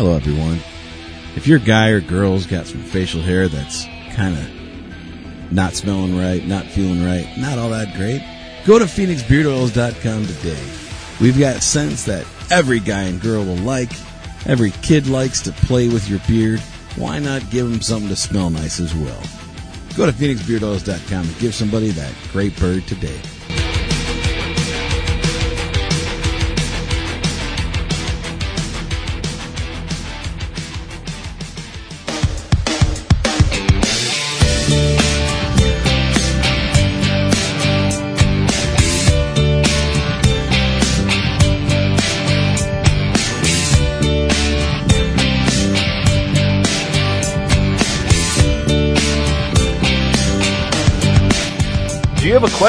Hello, everyone. If your guy or girl's got some facial hair that's kind of not smelling right, not feeling right, not all that great, go to PhoenixBeardOils.com today. We've got scents that every guy and girl will like. Every kid likes to play with your beard. Why not give them something to smell nice as well? Go to PhoenixBeardOils.com and give somebody that great bird today.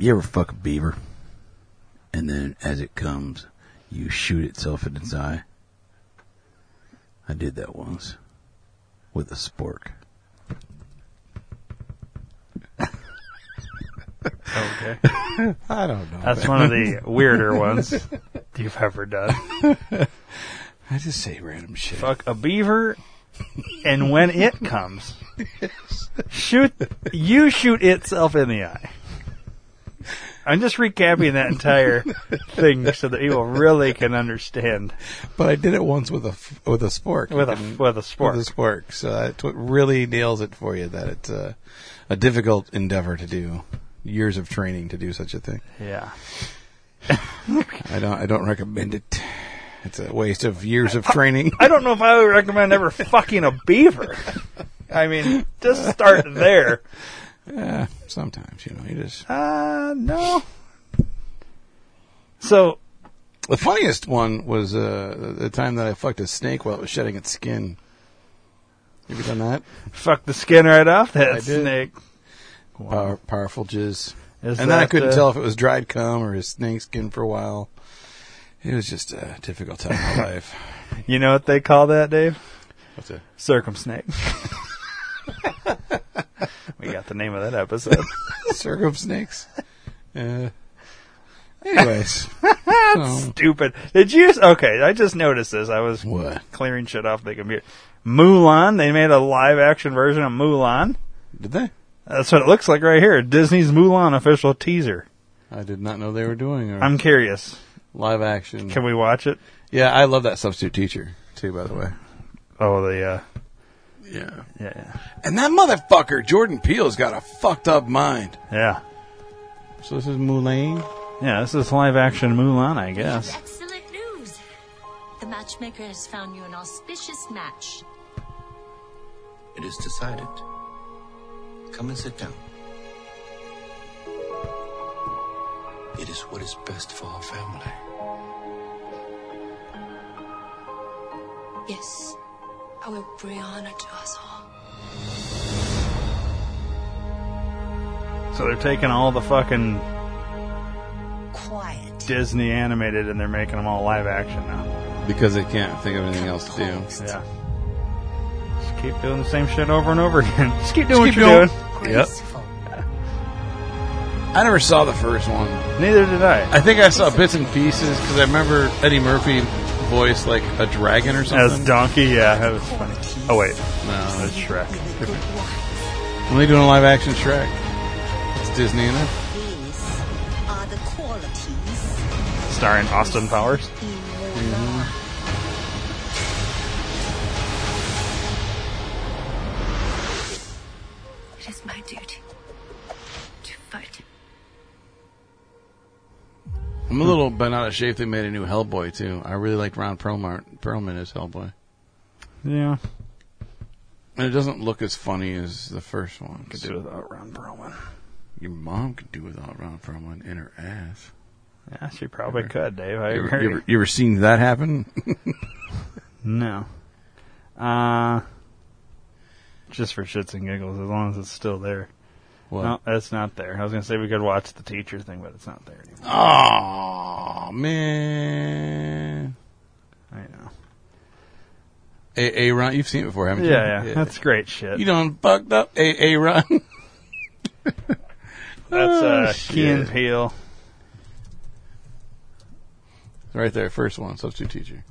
You ever fuck a beaver? And then as it comes, you shoot itself in its eye? I did that once. With a spork. Okay. I don't know. That's one of the weirder ones you've ever done. I just say random shit. Fuck a beaver, and when it comes, shoot you shoot itself in the eye. I'm just recapping that entire thing so that people really can understand But I did it once with a with a spork. with a can- with a sport. With a spork. So that's what really nails it for you. That it's a, a difficult endeavor to do. Years of training to do such a thing. Yeah. I don't. I don't recommend it. It's a waste of years of training. I don't know if I would recommend ever fucking a beaver. I mean, just start there. Yeah, sometimes you know you just. Uh, no. So, The funniest one was uh, the time that I fucked a snake while it was shedding its skin. You ever done that? fuck the skin right off that I did. snake. Power, powerful jizz. Is and then I couldn't uh, tell if it was dried cum or his snake skin for a while. It was just a difficult time in my life. You know what they call that, Dave? What's it? Circumsnake. we got the name of that episode. Circle snakes. Uh, anyways. so, Stupid. Did you? Okay, I just noticed this. I was What? clearing shit off the computer. Mulan. They made a live action version of Mulan. did they? That's what it looks like right here. Disney's Mulan official teaser. I did not know they were doing it. I'm curious. live action. Can we watch it? Yeah, I love that substitute teacher too. By the way. Oh, the uh, Yeah. yeah, yeah, And that motherfucker, Jordan Peele's got a fucked up mind. yeah. So this is Mulan. Yeah, this is live action Mulan, I guess. Excellent news. The matchmaker has found you an auspicious match. It is decided. Come and sit down. It is what is best for our family. Yes, Oh, I will bring honor to us all. So they're taking all the fucking Quiet. Disney animated and they're making them all live action now. Because they can't think of anything else to do. Yeah. Just keep doing the same shit over and over again. Just keep doing Just what you're doing. doing. Graceful. I never saw the first one. Neither did I. I think I saw bits and pieces because I remember Eddie Murphy voiced like a dragon or something? As. Donkey, yeah, that was funny. Oh wait, no, that's Shrek. when they doing a live action Shrek, it's Disney in it. These are the qualities Starring Austin Powers. in Mulan. Mm-hmm. It I'm a little bent out of shape. They made a new Hellboy too. I really liked Ron Perlman, Perlman as Hellboy, Yeah, and it doesn't look as funny as the first one. could do without Ron Perlman. Your mom could do without Ron Perlman in her ass. Yeah, she probably could, Dave. I You ever, agree. you ever, you ever seen that happen? No. Uh, just for shits and giggles, as long as it's still there. What? No, it's not there. I was gonna say we could watch the teacher thing, but it's not there anymore. Oh man. I know. A A Ron, you've seen it before, haven't you? Yeah, yeah, that's great shit. you done fucked up. A A Ron. That's uh, Oh, Key and. Peele. right there, first one, substitute teacher.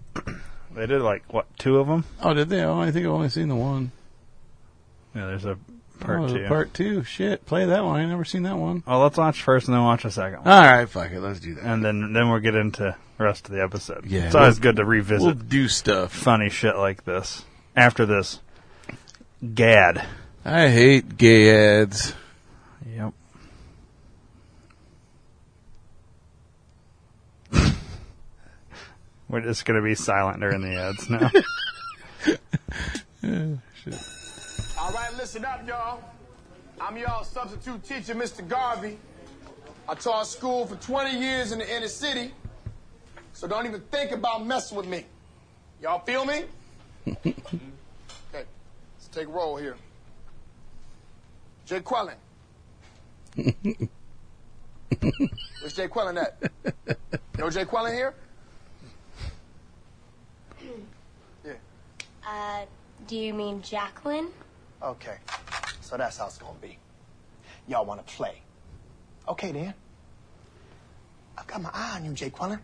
They did like what two of them? Oh, did they? Oh, I think I've only seen the one. Yeah, there's a part Oh, two. Part two. Shit, play that one. I never seen that one. Oh, let's watch first and then watch the second one, All right, fuck it. Let's do that. and then then we'll get into the rest of the episode. Yeah, it's always good to revisit We'll do stuff. funny shit like this. After this, Gad. I hate gay ads. Yep. We're just gonna be silent during the ads now. All right, listen up, y'all. I'm y'all substitute teacher, Mr. Garvey. I taught school for 20 years in the inner city, so don't even think about messing with me. Y'all feel me? okay, let's take a roll here. Jay Quellen. Where's Jay Quellen at? No Jay Quellen here? Yeah. Uh, do you mean Jacqueline? Okay, so that's how it's gonna be. Y'all wanna play? Okay then. I've got my eye on you, Jay Quellen.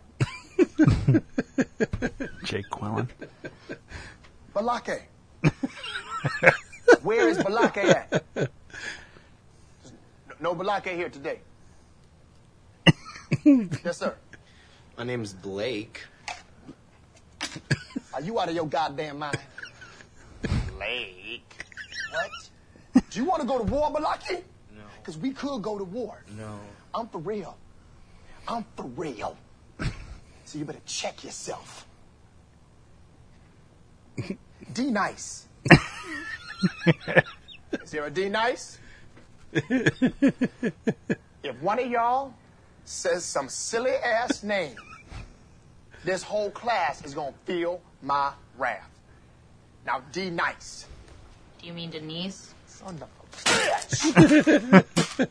Jake Quellen. Balake. Where is Balake at? There's No Balake here today. yes, sir. My name's Blake. Are you out of your goddamn mind? Blake? What? Do you want to go to war, Balaki? No. Because we could go to war. No. I'm for real. I'm for real. So you better check yourself. D nice. Is there a D nice? if one of y'all says some silly ass name, this whole class is gonna feel my wrath. Now D nice. Do you mean Denise? Son of a bitch.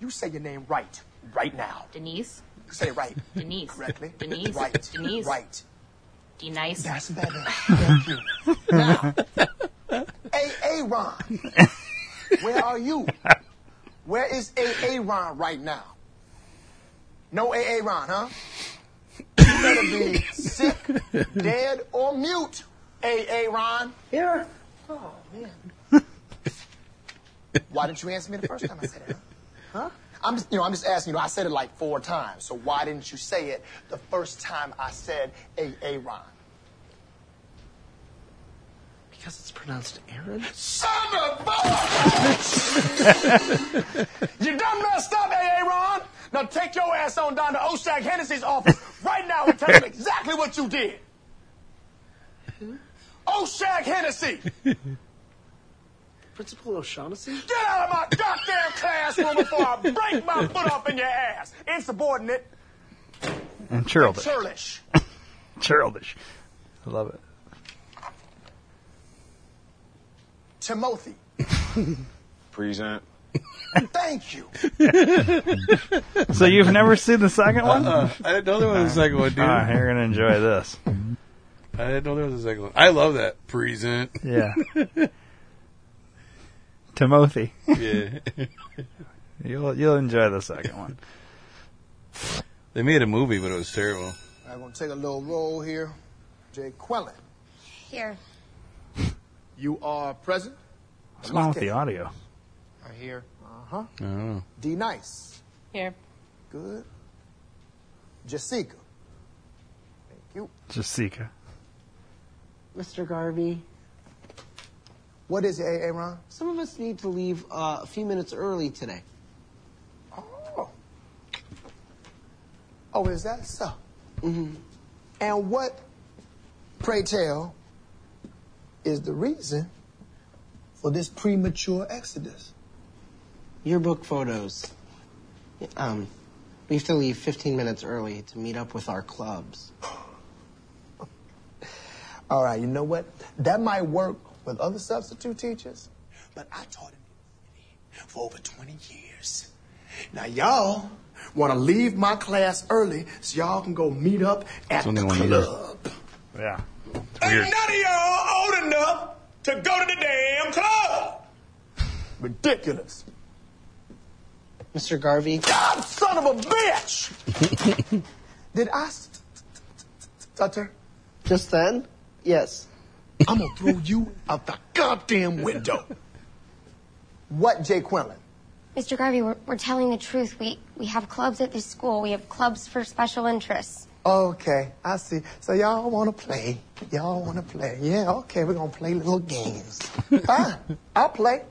you say your name right, right now. Denise? Say it right. Denise. Correctly. Denise. Right. Denise. Right. Do you nice? That's better. Thank you. Now, hey, hey, Ron. Where are you? Where is AA Ron right now? No AA Ron, huh? You better be sick, dead, or mute, AA Ron. Here. Oh, man. Why didn't you answer me the first time I said it? Huh? I'm just, you know, I'm just asking. You know, I said it like four times. So why didn't you say it the first time I said AA Ron? Because it's pronounced Aaron. Son of a you done messed up, AA Ron. Now take your ass on down to Oshag Hennessy's office right now and tell him exactly what you did. Oshag Hennessy! Principal O'Shaughnessy? Get out of my goddamn classroom before I break my foot off in your ass! Insubordinate And churlish. churlish. Churlish. I love it. Timothy. Present. Thank you. So you've never seen the second one? Uh, I didn't know there was a second one, dude. Ah, you're gonna enjoy this. I didn't know there was a second one. I love that present. Yeah. Timothy. Yeah. You'll you'll enjoy the second one. they made a movie, but it was terrible. I'm gonna take a little roll here. Jay Quellen, Here. you are present. What's wrong with the audio? Right here. Uh huh. I don't. D Nice. Here. Good. Jessica. Thank you. Jessica. Mr. Garvey, What is it, AA Ron? some of us need to leave uh, a few minutes early today. Oh. Oh, is that so? Mm-hmm. And what, pray tell, is the reason for this premature exodus? Yearbook photos. Um, we have to leave 15 minutes early to meet up with our clubs. All right, you know what? That might work with other substitute teachers, but I taught him for over 20 years. Now, y'all want to leave my class early so y'all can go meet up at only the one year. club. Yeah. Ain't none of y'all old enough to go to the damn club. Ridiculous. Mr. Garvey, God, son of a bitch! Did I st- stutter? just then? Yes. I'm gonna throw you out the goddamn window. What, Jay Quinlan? Mr. Garvey, we're, we're telling the truth. We, we have clubs at this school. We have clubs for special interests. Okay, I see. So y'all want to play? Y'all want to play? Yeah, okay. We're gonna play little games. huh? I'll play.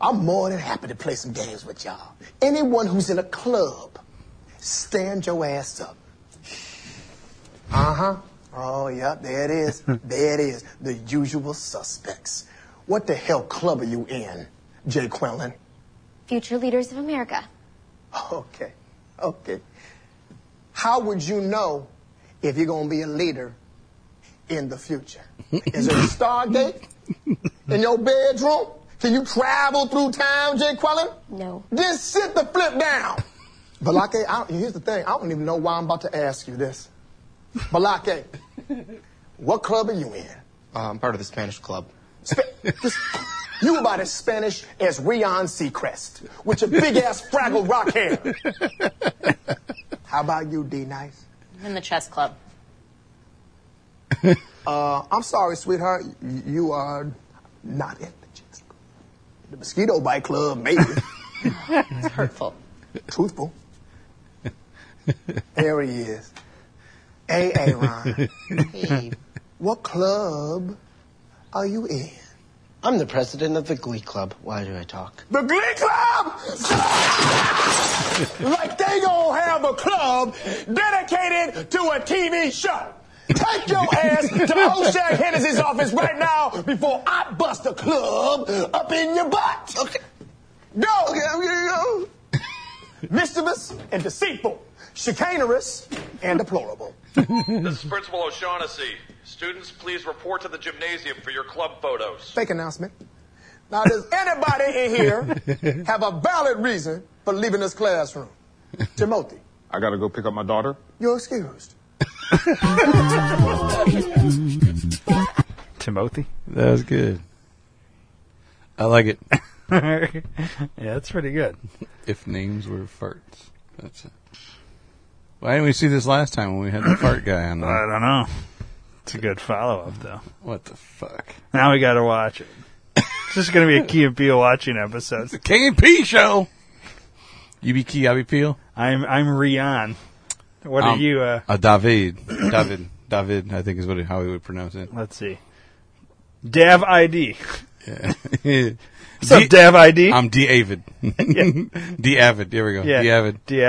I'm more than happy to play some games with y'all. Anyone who's in a club, stand your ass up. Uh huh. Oh, yeah, There it is. there it is. The usual suspects. What the hell club are you in, Jay Quinlan? Future leaders of America. Okay. Okay. How would you know if you're going to be a leader in the future? Is there a Stargate in your bedroom? Can you travel through time, Jay Quellen? No. Just sit the flip down. Balake, I, here's the thing. I don't even know why I'm about to ask you this. Balake, what club are you in? Uh, I'm part of the Spanish club. Spa- this- you about as Spanish as Ryan Seacrest with your big ass Fraggle Rock hair. How about you, D Nice? I'm in the chess club. Uh, I'm sorry, sweetheart. Y- You are not in the chess club. The mosquito bite club, maybe. It's hurtful. Truthful. There he is. Hey, Aaron. Hey, What club are you in? I'm the president of the Glee Club. Why do I talk? The Glee Club! like they gonna have a club dedicated to a TV show. Take your ass to Oshag Hennessy's office right now before I bust a club up in your butt. Okay. Go! Okay, I'm gonna go. Mischievous and deceitful, chicanerous and deplorable. This is Principal O'Shaughnessy. Students, please report to the gymnasium for your club photos. Fake announcement. Now, does anybody in here have a valid reason for leaving this classroom? Timothy, I gotta go pick up my daughter. you're excused. Timothy. That was good. I like it. yeah, that's pretty good. If names were farts. That's it. Why didn't we see this last time when we had the fart guy on? I don't know. It's a good follow up though. What the fuck? Now we got to watch it. this is going to be a Key and Peele watching episode. It's The King and P show. You be Key, I be Peele. I'm I'm Rian. What are Um, you? Uh, Uh, David. David. David, I think is what how he would pronounce it. let's see. Dav ID. Yeah. What's up, Dav ID? I'm D Avid. D Avid. There we go. yeah, D Avid. D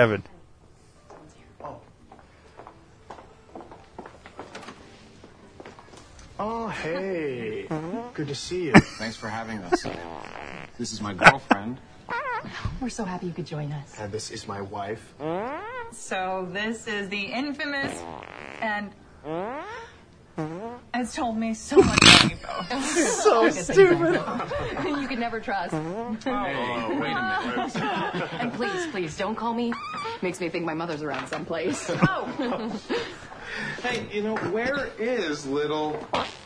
Oh, hey. Good to see you. Thanks for having us. This is my girlfriend. We're so happy you could join us. And this is my wife. So this is the infamous and has told me so much about you both. So stupid. you could never trust. Oh, wait a minute. And please, please, don't call me. Makes me think my mother's around someplace. Oh. Hey, you know, where is little.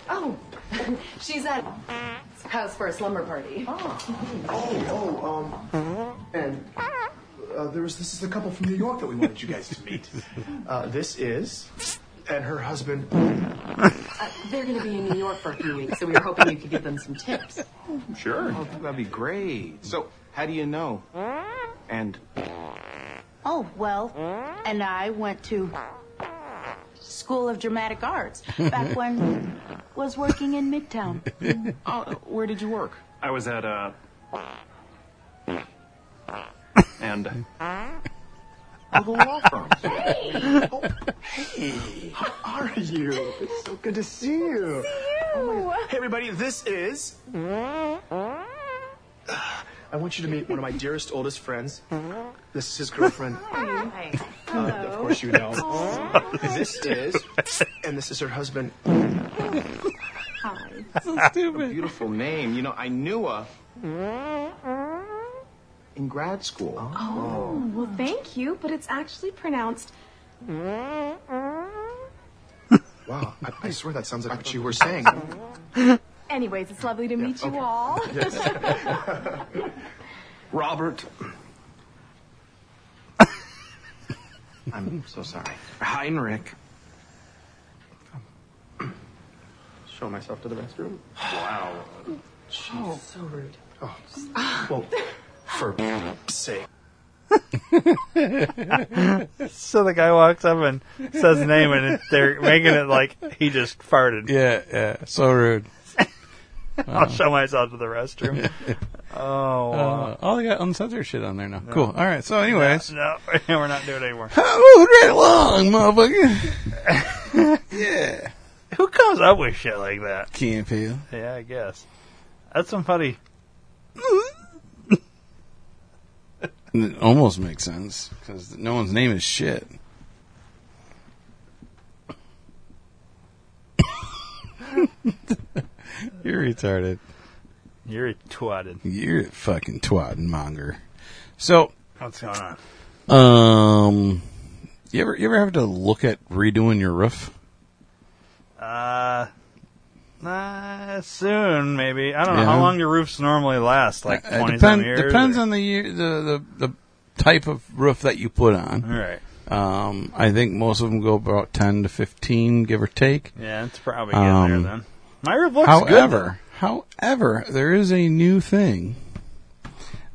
oh. She's at house for a slumber party. Oh, oh, um. And uh, there was this is the couple from New York that we wanted you guys to meet. Uh, this is. And her husband. Uh, they're going to be in New York for a few weeks, so we were hoping you could give them some tips. Sure. Oh, that'd be great. So, how do you know? And Oh, well, and I went to School of Dramatic Arts back when was working in Midtown. oh, where did you work? I was at uh and Oh, the law firm. Oh, hey. How are you? It's so good to see you. Oh my- Hey, everybody, this is. I want you to meet one of my dearest, oldest friends. This is his girlfriend. Hi. Uh, of course, you know. This is, and this is her husband. Hi. so stupid. beautiful name. You know, I knew a in grad school. Oh, well, thank you, but it's actually pronounced. Wow, I, I swear that sounds like what you were saying. Anyways, it's lovely to meet you all. Robert. I'm so sorry. Heinrich. Show myself to the restroom. Wow. Oh, so rude. Oh, ah. well, for sake. So the guy walks up and says the name, and it, they're making it like he just farted. Yeah, yeah. So rude. I'll show myself to the restroom. Oh, wow. Uh, oh, they got uncensored shit on there now. Cool. All right. So, anyways, no, we're not doing it anymore. moving right along, motherfucker. yeah. Who comes up with shit like that? Key and Peele. Yeah, I guess. That's some funny. It almost makes sense because no one's name is shit. You're retarded. You're twatted. You're a fucking twat monger. So, What's going on? um, you ever you ever have to look at redoing your roof? Uh, uh, soon maybe. I don't know Yeah. how long your roofs normally last. Like Uh, twenty depend- years. depends or- on the year, the, the the type of roof that you put on. Right. Um, I think most of them go about ten to fifteen, give or take. Yeah, it's probably getting there Um, then. My roof looks however, however, there is a new thing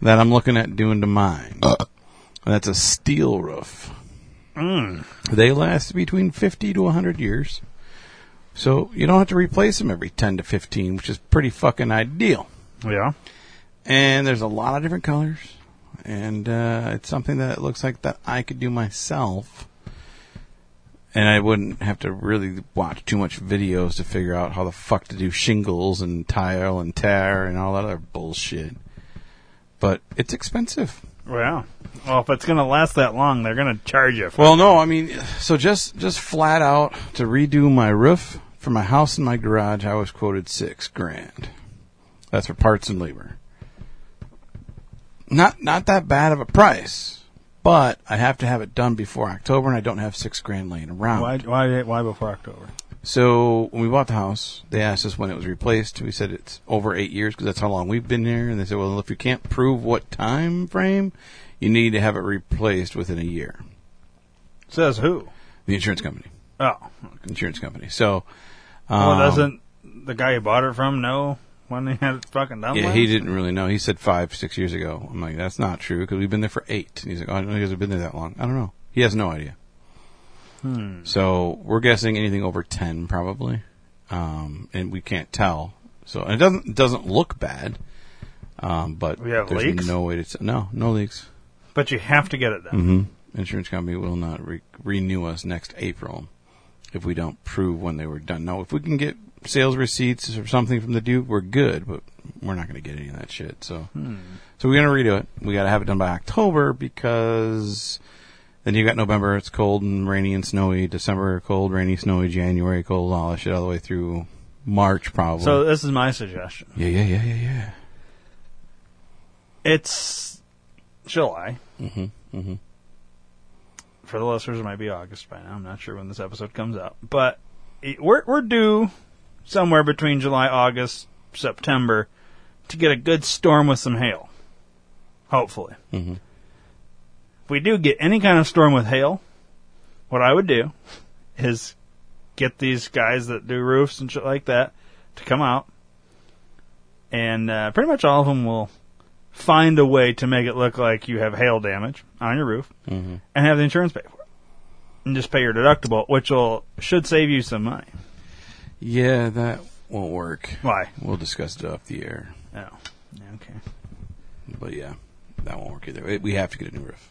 that I'm looking at doing to mine. That's a steel roof. Mm. They last between 50 to 100 years. So you don't have to replace them every 10 to 15, which is pretty fucking ideal. Yeah. And there's a lot of different colors. And uh, it's something that looks like that I could do myself. And I wouldn't have to really watch too much videos to figure out how the fuck to do shingles and tile and tear and all that other bullshit. But it's expensive. Well, well, if it's gonna last that long, they're gonna charge you. For Well, no, I mean, so just just flat out to redo my roof for my house and my garage, I was quoted six grand. That's for parts and labor. Not not that bad of a price, but I have to have it done before October, and I don't have six grand laying around. why? Why? Why before October? So when we bought the house, they asked us when it was replaced. We said it's over eight years because that's how long we've been here. And they said, well, if you can't prove what time frame, you need to have it replaced within a year. Says who? The insurance company. Oh, Insurance company. So, well, um, doesn't the guy who bought it from know when they had it fucking done? Yeah, last? he didn't really know. He said five, six years ago. I'm like, that's not true because we've been there for eight. And he's like, oh, I don't know you guys have been there that long. I don't know. He has no idea. Hmm. So we're guessing anything over ten probably, um, and we can't tell. So and it doesn't it doesn't look bad, um, but We have there's leaks? no way to t- no no leaks. But you have to get it done. hmm Insurance company will not re- renew us next April if we don't prove when they were done. Now, if we can get sales receipts or something from the Duke, we're good. But we're not going to get any of that shit. So, Hmm. so we're going to redo it. We got to have it done by October because then you got November. It's cold and rainy and snowy. December cold, rainy, snowy. January cold. All that shit all the way through March probably. So this is my suggestion. yeah, yeah, yeah, yeah, yeah. It's July. Mm-hmm. Mm-hmm. For the listeners, it might be August by now. I'm not sure when this episode comes out, but we're we're due somewhere between July, August, September to get a good storm with some hail. Hopefully, Mm-hmm. if we do get any kind of storm with hail, what I would do is get these guys that do roofs and shit like that to come out, and uh, pretty much all of them will find a way to make it look like you have hail damage on your roof, Mm-hmm. and have the insurance pay for it, and just pay your deductible, which will should save you some money. Yeah, that won't work. Why? We'll discuss it off the air. Oh, okay. But yeah, that won't work either. We have to get a new roof.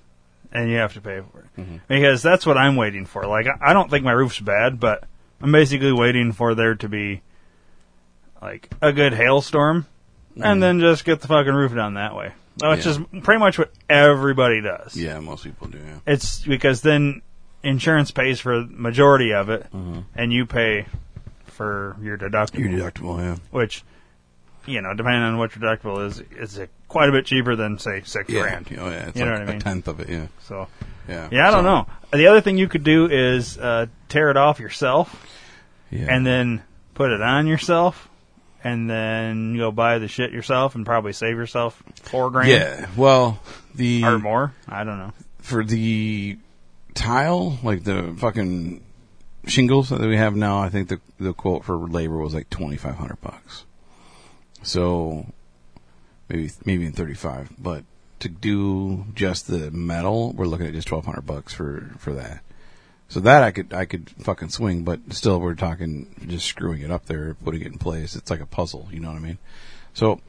And you have to pay for it Mhm. because that's what I'm waiting for. Like I I don't think my roof's bad, but I'm basically waiting for there to be like a good hailstorm, Mhm. and then just get the fucking roof done that way. Which Yeah. is pretty much what everybody does. Yeah, most people do. Yeah. It's because then insurance pays for the majority of it, Mhm. and you pay for your deductible. Your deductible, yeah. Which, you know, depending on what your deductible is, is it quite a bit cheaper than say six Yeah. grand. Oh, yeah, it's you know what I a mean? tenth of it, yeah. So, Yeah. yeah, I don't So- know. The other thing you could do is uh, tear it off yourself, Yeah. and then put it on yourself. And then go buy the shit yourself and probably save yourself four grand. Yeah. Well, the or more. I don't know. for the tile, like the fucking shingles that we have now. I think the the quote for labor was like twenty five hundred bucks. So maybe maybe in thirty five, but to do just the metal, we're looking at just twelve hundred bucks for for that. So that I could I could fucking swing, but still we're talking just screwing it up there, putting it in place. It's like a puzzle, you know what I mean? So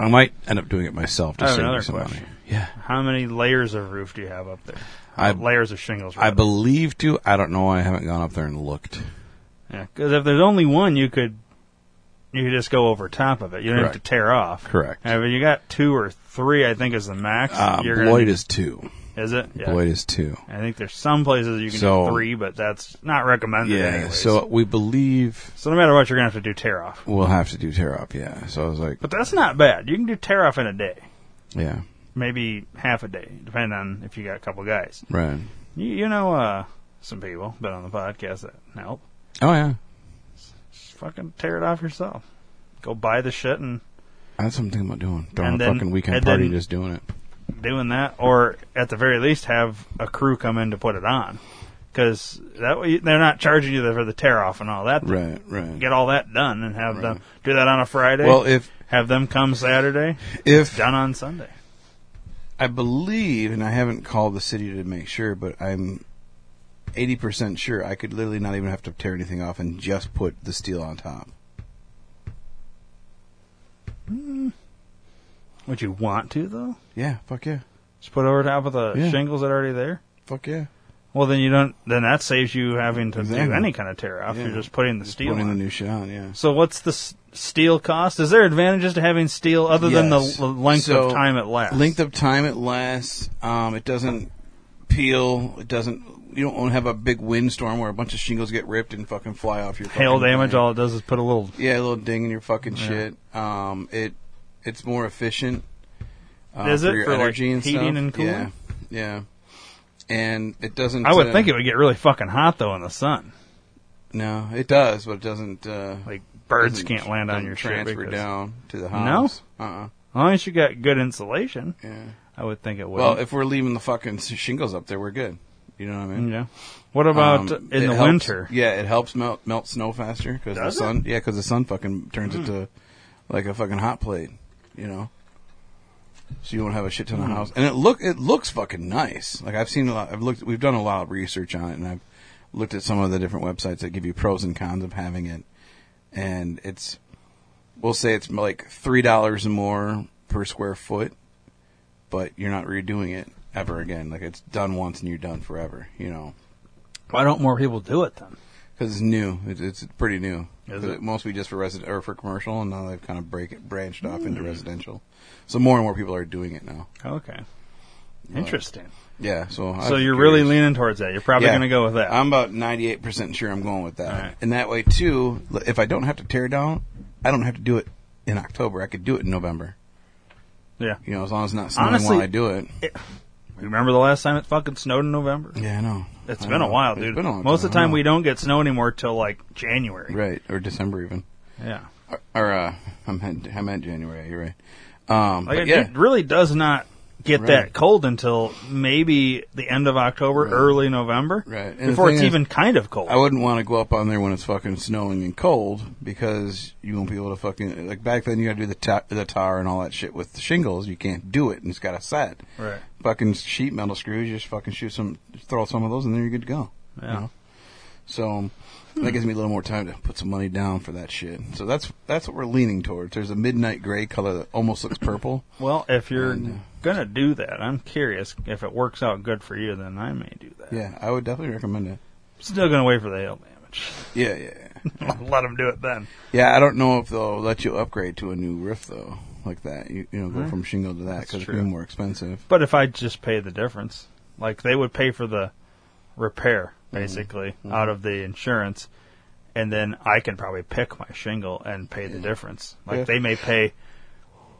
I might end up doing it myself to save some question. money. Yeah. How many layers of roof do you have up there? I- layers of shingles. I believe to. I don't know. I haven't gone up there and looked. Yeah, because if there's only one, you could you could just go over top of it. You don't have to tear off. Correct. But you got two or three, I think, is the max. Uh, You're gonna is two. Is it? Yeah. Lloyd is two. I think there's some places you can So- do three, but that's not recommended Yeah. anyways. So we believe So no matter what, you're gonna have to do tear off. we'll have to do tear off. Yeah. So I was like, But that's not bad. You can do tear off in a day, yeah, maybe half a day, depending on if you got a couple guys. right. You, you know, uh, some people been on the podcast that help. Oh yeah. Just fucking tear it off yourself. Go buy the shit and That's what I'm thinking about doing. Throwing a then- fucking weekend party, just doing it. doing that, or at the very least have a crew come in to put it on, because that way they're not charging you for the tear off and all that. Right. Right. Get all that done and have them do that on a Friday. Well, if have them come Saturday, if done on Sunday. I believe, and I haven't called the city to make sure, but I'm eighty percent sure I could literally not even have to tear anything off and just put the steel on top. Would you want to though? Yeah. Fuck yeah. Just put it over top of the Yeah. shingles that are already there. Fuck yeah. Well, then you don't. Then that saves you having to do any kind of tear off. Yeah. You're just putting the Just steel putting on. the new shit. Yeah. So what's the s- steel cost? Is there advantages to having steel other than the l- length So, of time it lasts? Length of time it lasts. Um, it doesn't peel. It doesn't. You don't have a big windstorm where a bunch of shingles get ripped and fucking fly off your Hail damage. thing. All it does is put a little. Yeah, a little ding in your fucking Yeah. shit. Um, it it's more efficient. Uh, Is it for, like, energy and heating stuff. and cooling? Yeah, yeah. And it doesn't. I would uh, think it would get really fucking hot though in the sun. No, it does, but it doesn't. Uh, like birds doesn't- can't land on your transfer down to the house. No? Uh-uh. As long as you got good insulation, Yeah. I would think it would. Well, if we're leaving the fucking shingles up there, we're good. You know what I mean? Yeah. What about Um, in the helps- winter? Yeah, it helps melt melt snow faster because the Does it? sun. Yeah, because the sun fucking turns it Mm. to like a fucking hot plate. You know. So you don't have a shit ton of Hmm. house, and it look it looks fucking nice. Like I've seen a lot. I've looked. We've done a lot of research on it, and I've looked at some of the different websites that give you pros and cons of having it, and it's. We'll say it's like three dollars more per square foot, but you're not redoing it ever again. Like it's done once and you're done forever. You know. Why don't more people do it then? Because it's new. It's, it's pretty new. Is 'Cause it? mostly just for resident or for commercial, and now they've kind of break it, branched off into Hmm. residential. So more and more people are doing it now. Okay. But- Interesting. Yeah. So So I'm you're really curious. leaning towards that. You're probably Yeah. going to go with that. I'm about 98 percent sure I'm going with that. And that way too, if I don't have to tear down, I don't have to do it in October. I could do it in November. Yeah. You know, as long as it's not snowing Honestly, while I do it. Remember the last time it fucking snowed in November? Yeah, I know. It's I been know. a while, It's dude. been a long Most of the time, I time know. we don't get snow anymore till like January. Right, or December even. Yeah. Or, or uh, I meant I meant January. You're right. Um, Like it, yeah, it really does not get Right. that cold until maybe the end of October, early November. Right. And Before it's is, even kind of cold. I wouldn't want to go up on there when it's fucking snowing and cold because you won't be able to fucking like back then. You got to do the ta- the tar and all that shit with the shingles. You can't do it, and it's got a set. Right. Fucking sheet metal screws. You just fucking shoot some, throw some of those, and then you're good to go. you Yeah. know? So that gives me a little more time to put some money down for that shit. So that's that's what we're leaning towards. There's a midnight gray color that almost looks purple. Well, if you're And, uh, gonna do that, I'm curious if it works out good for you. Then I may do that. Yeah, I would definitely recommend it. Still gonna wait for the hail damage. Yeah, yeah. Let them do it then. Yeah, I don't know if they'll let you upgrade to a new roof though, like that. You, you know, go Right. from shingle to that because it's gonna be more expensive. But if I just pay the difference, like they would pay for the repair basically Mhm. out of the insurance, and then I can probably pick my shingle and pay the difference. Like Yeah. they may pay.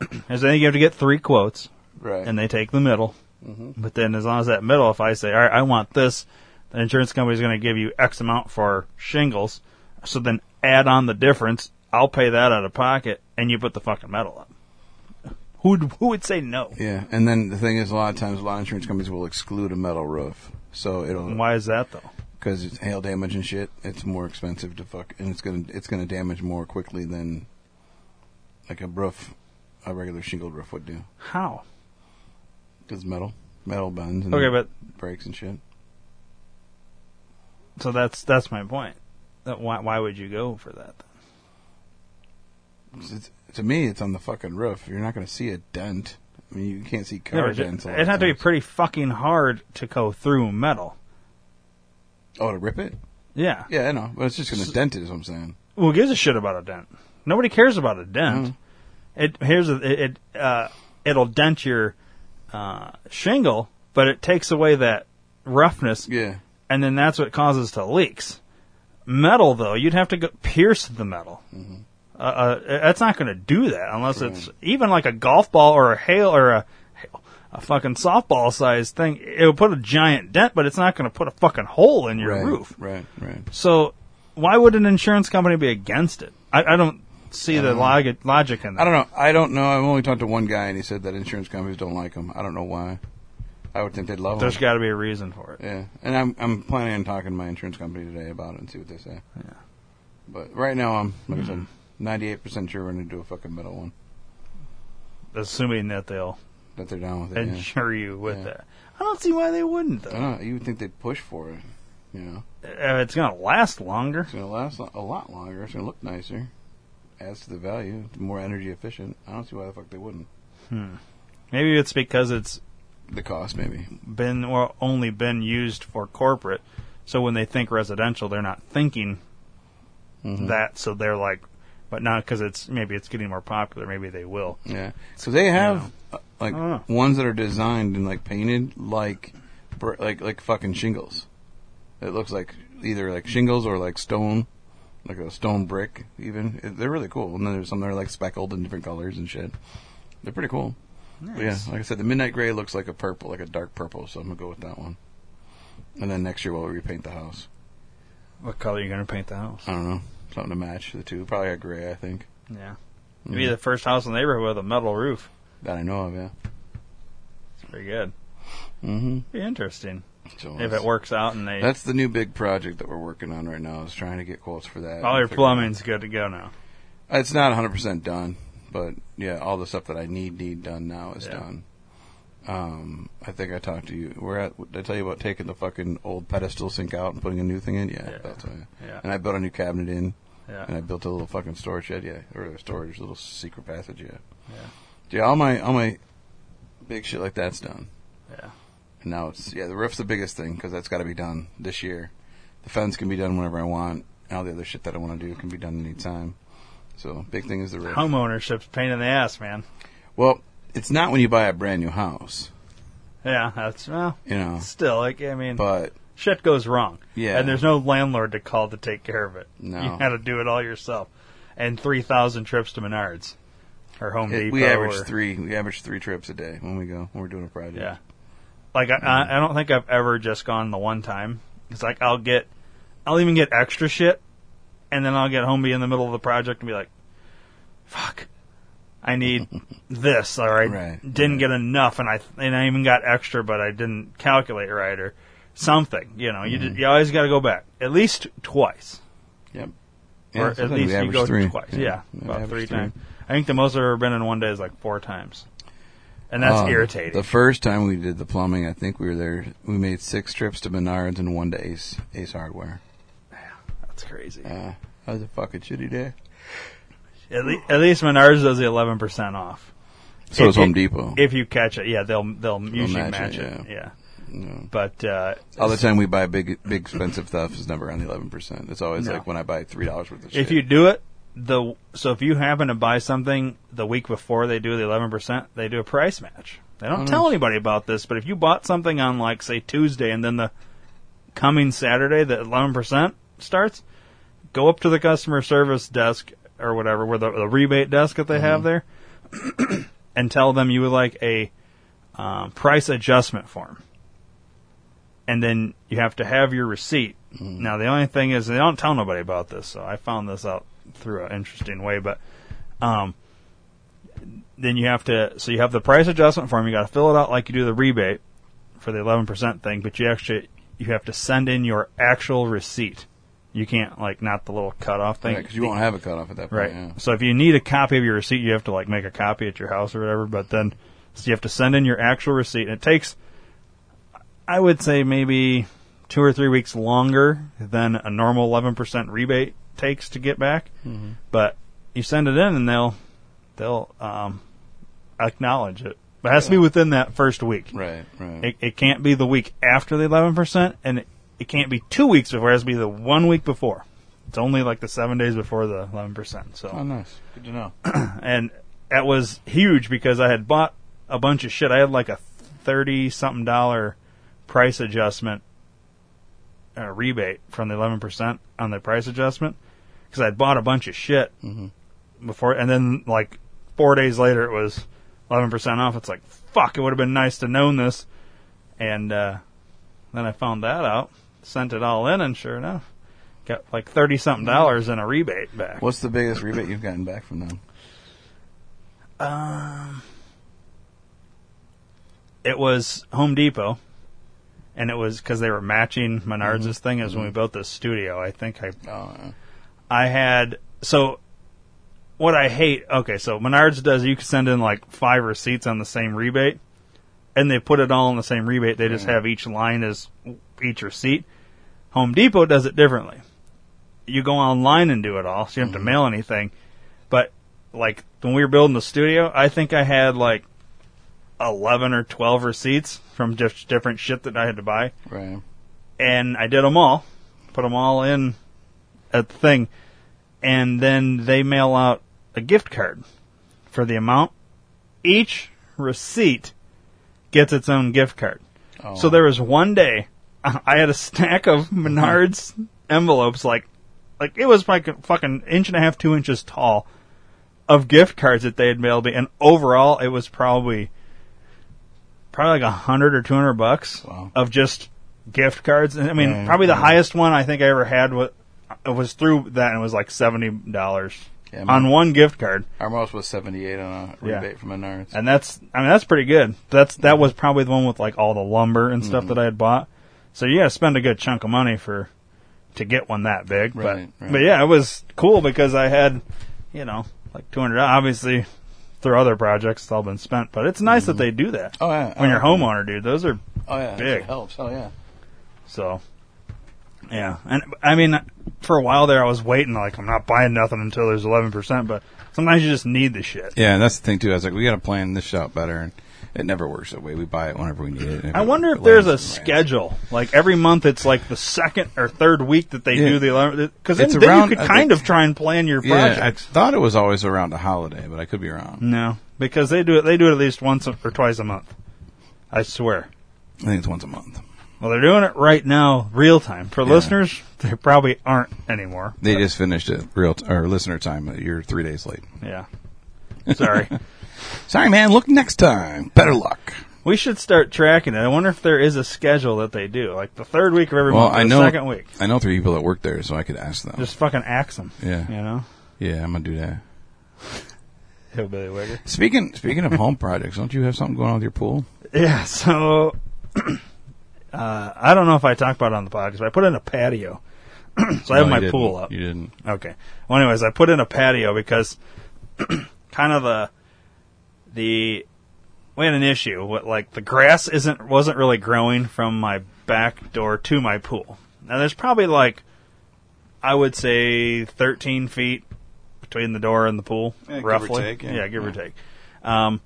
As I think you have to get three quotes, Right. And they take the middle. Mhm. But then, as long as that middle, if I say, all right, I want this, the insurance company is going to give you X amount for shingles. So then add on the difference. I'll pay that out of pocket, and you put the fucking metal up. Who who would say no? Yeah, and then the thing is, a lot of times, a lot of insurance companies will exclude a metal roof, so it'll. Why is that though? Because it's hail damage and shit. It's more expensive to fuck, and it's gonna it's gonna damage more quickly than like a roof, a regular shingled roof would do. How? Because metal, metal bends. And Okay, but breaks and shit. so that's that's my point. That why why would you go for that? It's, to me, it's on the fucking roof. You're not gonna see a dent. I mean, you can't see car but dents. a lot it of had to be pretty fucking hard to go through metal. Oh, to rip it? Yeah. Yeah, I know, but it's just gonna dent it. Is what I'm saying. Who gives a shit about a dent? Nobody cares about a dent. It here's a, it, it uh, it'll dent your uh, shingle, but it takes away that roughness. Yeah. And then that's what causes to leaks. Metal though, you'd have to go pierce the metal. Mm-hmm. Uh, uh, that's not going to do that unless it's even like a golf ball or a hail or a a fucking softball sized thing. It'll put a giant dent, but it's not going to put a fucking hole in your right, roof. Right, right. So why would an insurance company be against it? I, I don't see I the don't know. logic, logic in that. I don't know. I don't know. I've only talked to one guy, and he said that insurance companies don't like them. I don't know why. I would think they'd love There's them. There's got to be a reason for it. Yeah, and I'm I'm planning on talking to my insurance company today about it and see what they say. Yeah. But right now, I'm like Mm-hmm. said, 98 percent sure we're going to do a fucking metal one. Assuming that they'll That they're down with it. yeah. insure you with Yeah. that. I don't see why they wouldn't I though. don't know. You would think they'd push for it. You know, Uh, It's going to last longer. it's going to last a lot longer. It's going to look nicer. Adds to the value. It's more energy efficient. I don't see why the fuck they wouldn't. Hmm. Maybe it's because it's The cost, maybe. been or only been used for corporate. So when they think residential, they're not thinking Mhm. that. So they're like, but not because it's maybe it's getting more popular. Maybe they will. Yeah. So they have uh, like I ones that are designed and like painted like like like fucking shingles. It looks like either like shingles or like stone, like a stone brick. Even It- they're really cool. And then there's some that are like speckled in different colors and shit. They're pretty cool. But yeah, like I said, the midnight gray looks like a purple, like a dark purple. So I'm gonna go with that one. And then next year we'll repaint the house. What color are you to paint the house? I don't know. Something to match the two. Probably a gray, I think. Yeah. Mm-hmm. Maybe the first house in the neighborhood with a metal roof. That I know of, yeah. It's pretty good. Mm-hmm. Be interesting. So if it works out and they That's the new big project that we're working on right now. Is trying to get quotes for that. all your plumbing's good to go now. It's not 100 percent done, but yeah, all the stuff that I need need done now is Yeah. done. Um, I think I talked to you. We're at. Did I tell you about taking the fucking old pedestal sink out and putting a new thing in? Yeah, that's right. Yeah. And I built a new cabinet in. Yeah. And I built a little fucking storage shed. Yeah, or a storage, little secret passage. Yeah. Yeah. Yeah, all my all my big shit like that's done. Yeah. And now it's yeah, the roof's the biggest thing because that's got to be done this year. The fence can be done whenever I want. All the other shit that I want to do can be done anytime. So big thing is the roof. Home ownership's pain in the ass, man. Well, it's not when you buy a brand new house, Yeah, that's well. you know. Still, like I mean, But shit goes wrong. Yeah. and there's no landlord to call to take care of it. No. you got to do it all yourself. And three thousand trips to Menards or Home Depot. we average or, three. We average three trips a day when we go when we're doing a project. Yeah. Like I, I, I don't think I've ever just gone the one time. It's like I'll get, I'll even get extra shit, and then I'll get home be in the middle of the project and be like, "Fuck, I need this," All right, Right, didn't get enough, and I and I even got extra, but I didn't calculate right or something. You know, you Mhm. d- you always got to go back at least twice. Yep. Or at least you go three. twice. Yeah, Yeah, about three three. times. I think the most I've ever been in one day is like four times, and that's Um, irritating. The first time we did the plumbing, I think we were there. We made six trips to Menards and one to Ace Ace Hardware. That's crazy. Yeah, that was a fucking shitty day. At, le- at least Menards does the eleven percent off. So If- Home Depot. If you catch it, yeah, they'll they'll usually match match, it, it. Yeah. Yeah. But uh, All the time we buy big, big expensive stuff is never on the eleven percent. It's always No. like when I buy three dollars worth of shit. if you do it, the so if you happen to buy something the week before they do the eleven percent, they do a price match. They don't Oh, tell anybody about this, but if you bought something on like say Tuesday and then the coming Saturday the eleven percent starts, go up to the customer service desk or whatever, where the, the rebate desk that they have Mhm. there, and tell them you would like a um, price adjustment form. And then you have to have your receipt. Now the only thing is they don't tell nobody about this, so I found this out through an interesting way. But um, then you have to so you have the price adjustment form. You got to fill it out like you do the rebate for the eleven percent thing, but you actually you have to send in your actual receipt. You can't like not the little cutoff thing because you won't have a cutoff at that point. Right. Yeah. So if you need a copy of your receipt, you have to like make a copy at your house or whatever. But then so you have to send in your actual receipt. And it takes, I would say, maybe two or three weeks longer than a normal eleven percent rebate takes to get back. Mhm. But you send it in, and they'll they'll um, acknowledge it. But it has to be within that first week. Right. Right. It, it can't be the week after the eleven percent, and it, it can't be two weeks before. It has to be the one week before. It's only like the seven days before the eleven percent. So Oh, nice. Good to know. and that was huge because I had bought a bunch of shit. I had like a thirty something dollar price adjustment uh, rebate from the eleven percent on the price adjustment because I'd bought a bunch of shit before, and then like four days later it was eleven percent off. It's like fuck. It would have been nice to known this, and uh, then I found that out, sent it all in, and sure enough, got like thirty something dollars in a rebate back. What's the biggest rebate you've gotten back from them? Um, it was Home Depot, and it was because they were matching Menards' Mhm. thing as when we Mhm. built this studio. I think I, Oh, yeah. I had so. What I hate, okay, so Menards does you can send in like five receipts on the same rebate, and they put it all in the same rebate. They just have each line as each receipt. Home Depot does it differently. You go online and do it all, so you don't have to mm-hmm. mail anything. But like when we were building the studio, I think I had like eleven or twelve receipts from just different shit that I had to buy, Right. and I did them all, put them all in at the thing, and then they mail out a gift card for the amount. Each receipt gets its own gift card. Oh. So there was one day I had a stack of uh-huh. Menards envelopes, like like it was like a fucking inch and a half, two inches tall, of gift cards that they had mailed me, and overall it was probably probably like a hundred or two hundred bucks of just gift cards. And I mean, Right, probably the right. highest one I think I ever had wa- it was through that and it was like seventy dollars Yeah, on one gift card. Our most was seventy eight on a Yeah. rebate from Menards. And that's I mean that's pretty good. That's that was probably the one with like all the lumber and stuff Mhm. that I had bought. So you got to spend a good chunk of money for to get one that big. Right, but right. but yeah, it was cool because I had you know like two hundred. Obviously, through other projects, it's all been spent. But it's nice that they do that. Oh, yeah. when you're Oh, homeowner, dude, those are Oh yeah, big. It helps. Oh yeah. So, yeah, and I mean, for a while there, I was waiting. Like, I'm not buying nothing until there's 11. percent But sometimes you just need the shit. Yeah, and that's the thing too. I was like, we got to plan this out better, and it never works that way. We buy it whenever we need it. I wonder if there's a schedule. Like every month, it's like the second or third week that they Yeah. do the 11. Because then, It's then around- you I could kind think- of try and plan your Yeah, I thought it was always around a holiday, but I could be wrong. No, because they do it. They do it at least once or twice a month. I swear. I think it's once a month. Well, they're doing it right now, real time. For Yeah. listeners, they probably aren't anymore. They just finished it real t- or listener time. Uh, you're three days late. Yeah. Sorry. Sorry, man. Look next time. Better luck. We should start tracking it. I wonder if there is a schedule that they do, like the third week of every well, month, or I the know. second week. I know three people that work there, so I could ask them. Just fucking axe them. yeah, you know, Yeah, I'm gonna do that. hillbilly wigger. Speaking speaking of home projects, don't you have something going on with your pool? Yeah. So, uh, I don't know if I talked about it on the podcast, but I put in a patio. so I have No, my pool up. You didn't. Okay. Well, anyways, I put in a patio because kind of the the we had an issue. What like the grass isn't wasn't really growing from my back door to my pool. Now there's probably like I would say 13 feet between the door and the pool, Yeah, give or roughly. take, yeah. give or take. Um,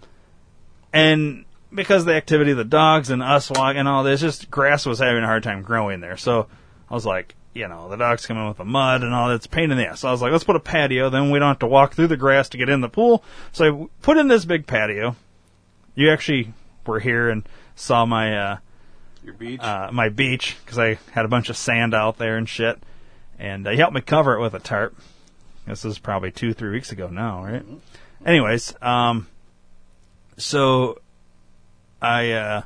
and because the activity of the dogs and us walking and all this, just grass was having a hard time growing there. So I was like, you know, the dogs come in with the mud and all that's a pain in the ass. So I was like, let's put a patio, then we don't have to walk through the grass to get in the pool. So I put in this big patio. You actually were here and saw my uh, Your beach. uh, my beach because I had a bunch of sand out there and shit, and uh, he helped me cover it with a tarp. This is probably two, three weeks ago now, right? Anyways, um, so I uh,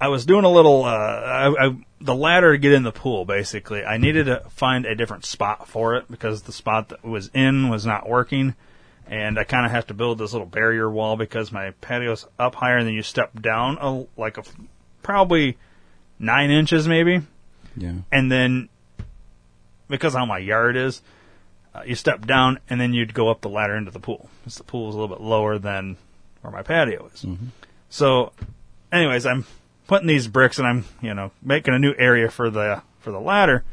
I was doing a little uh, I, I, the ladder to get in the pool. Basically, I needed to find a different spot for it because the spot that was in was not working, and I kind of have to build this little barrier wall because my patio's up higher, and then you step down a, like a probably nine inches maybe, Yeah. and then because how my yard is, uh, you step down and then you'd go up the ladder into the pool. 'Cause the pool is a little bit lower than where my patio is. So, anyways, I'm putting these bricks and I'm you know making a new area for the for the ladder,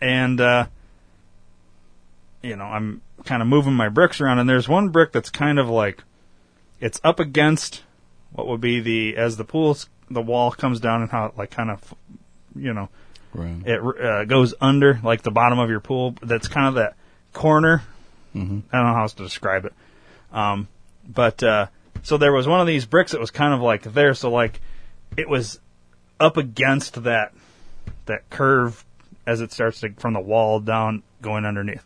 and uh, you know I'm kind of moving my bricks around, and there's one brick that's kind of like it's up against what would be the as the pool's the wall comes down and how it like kind of you know Right. it uh, goes under like the bottom of your pool. That's kind of that corner. Mm-hmm. I don't know how else to describe it. Um, but uh, so there was one of these bricks that was kind of like there. So like it was up against that that curve as it starts to from the wall down going underneath.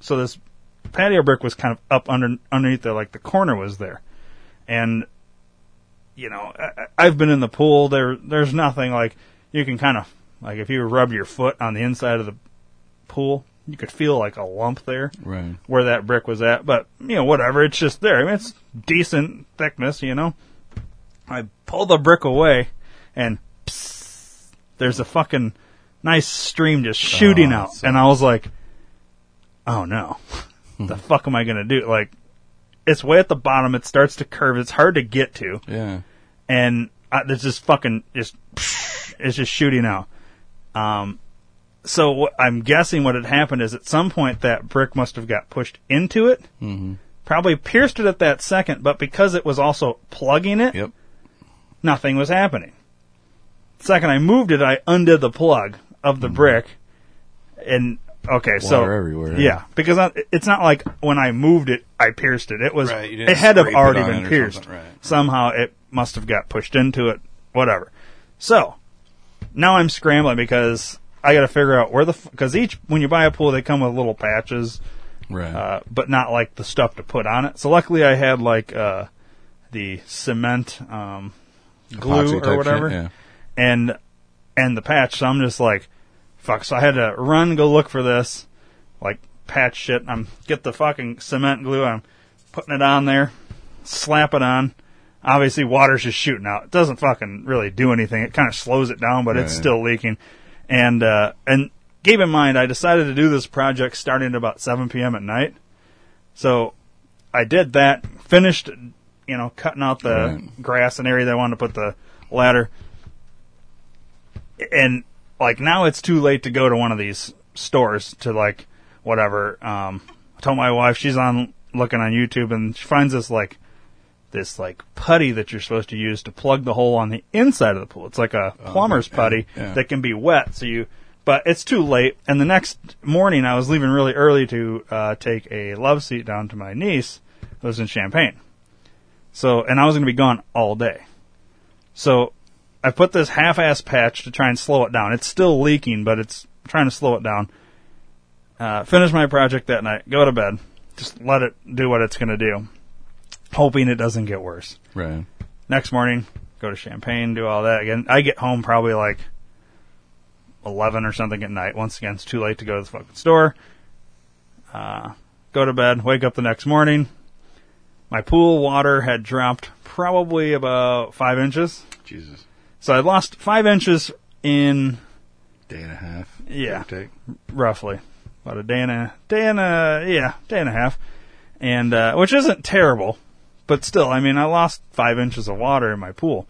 So this patio brick was kind of up under underneath there, like the corner was there, and you know I, I've been in the pool. There there's nothing like you can kind of like if you rub your foot on the inside of the pool, you could feel like a lump there Right. where that brick was at. But you know, whatever, it's just there. I mean, it's decent thickness, you know. I pull the brick away, and psst, there's a fucking nice stream just shooting Oh, out, so- and I was like, "Oh no, the fuck am I gonna do?" Like, it's way at the bottom. It starts to curve. It's hard to get to Yeah. and uh, there's just fucking just it's just shooting out. Um, so I'm guessing what had happened is at some point that brick must have got pushed into it, Mm-hmm. probably pierced it at that second, but because it was also plugging it, Yep. nothing was happening. Second I moved it, I undid the plug of the brick, and okay, so Water everywhere. yeah, because I, it's not like when I moved it, I pierced it. It was Right, it had have already been pierced. right. Somehow it must have got pushed into it. Whatever. So now I'm scrambling because I got to figure out where the because each when you buy a pool they come with little patches, Right. uh, but not like the stuff to put on it. So luckily I had like uh, the cement um, glue or whatever, shit, yeah. and and the patch. So I'm just like fuck. So I had to run, go look for this, like patch shit. I'm get the fucking cement glue. I'm putting it on there, slap it on. Obviously, water's just shooting out. It doesn't fucking really do anything. It kind of slows it down, but it's still leaking. And uh, and keep in mind, I decided to do this project starting at about 7 p.m. at night. So I did that, finished, you know, cutting out the grass and area that I wanted to put the ladder. And like now it's too late to go to one of these stores to like whatever. Um, I told my wife she's on looking on YouTube and she finds this like this like putty that you're supposed to use to plug the hole on the inside of the pool. It's like a plumber's yeah, putty yeah. that can be wet. So you, but it's too late. And the next morning I was leaving really early to uh, take a love seat down to my niece who lives in Champaign. So, and I was going to be gone all day. So I put this half-ass patch to try and slow it down. It's still leaking, but it's trying to slow it down. Uh, finish my project that night. Go to bed. Just let it do what it's going to do. Hoping it doesn't get worse. Right. Next morning, go to Champaign, do all that again. I get home probably like 11 or something at night. Once again, it's too late to go to the fucking store. Uh, go to bed, wake up the next morning. My pool water had dropped probably about five inches. Jesus. So I lost five inches in Day and a half. yeah, roughly about a day and a day and a yeah day and a half, and uh, which isn't terrible, but still, I mean, I lost five inches of water in my pool,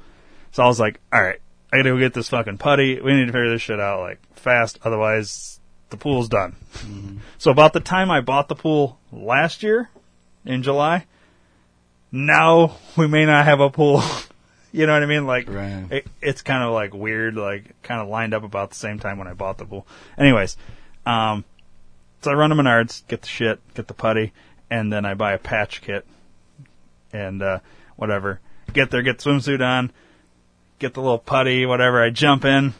so I was like, all right, I gotta go get this fucking putty. We need to figure this shit out like fast, otherwise the pool's done. So about the time I bought the pool last year in July, now we may not have a pool. you know what I mean? Like it, it's kind of like weird, like kind of lined up about the same time when I bought the pool. Anyways, um, so I run to Menards, get the shit, get the putty, and then I buy a patch kit and uh, whatever. Get there, get the swimsuit on, get the little putty, whatever. I jump in,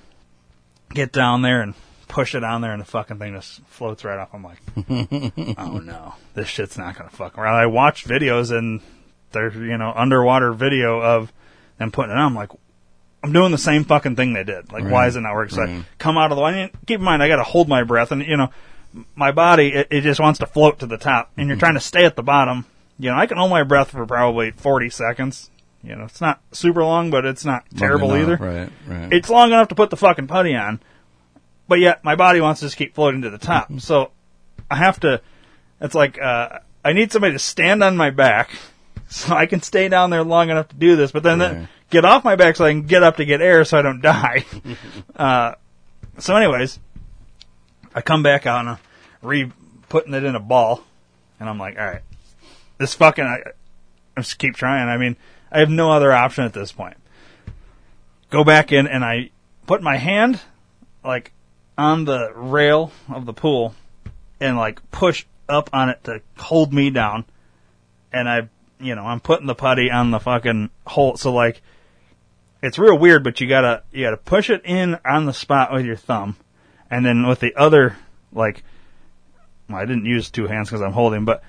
get down there, and push it on there, and the fucking thing just floats right off. I'm like, oh no, this shit's not gonna fuck around. I watch videos and there's you know underwater video of them putting it on. I'm like, I'm doing the same fucking thing they did. Like, why is it not working? So I Right. come out of the way. And keep in mind, I got to hold my breath, and you know, my body it, it just wants to float to the top, and you're trying to stay at the bottom. You know, I can hold my breath for probably 40 seconds. You know, it's not super long, but it's not terrible enough, either. right, right. It's long enough to put the fucking putty on, but yet my body wants to just keep floating to the top. so I have to. It's like uh, I need somebody to stand on my back so I can stay down there long enough to do this, but then, then get off my back so I can get up to get air so I don't die. uh, so, anyways, I come back out and I'm re putting it in a ball, and I'm like, all right, this fucking I, I just keep trying. I mean, I have no other option at this point. Go back in and I put my hand like on the rail of the pool and like push up on it to hold me down. And I, you know, I'm putting the putty on the fucking hole. So like, it's real weird, but you gotta, you gotta push it in on the spot with your thumb. And then with the other, like, well, I didn't use two hands because I'm holding, but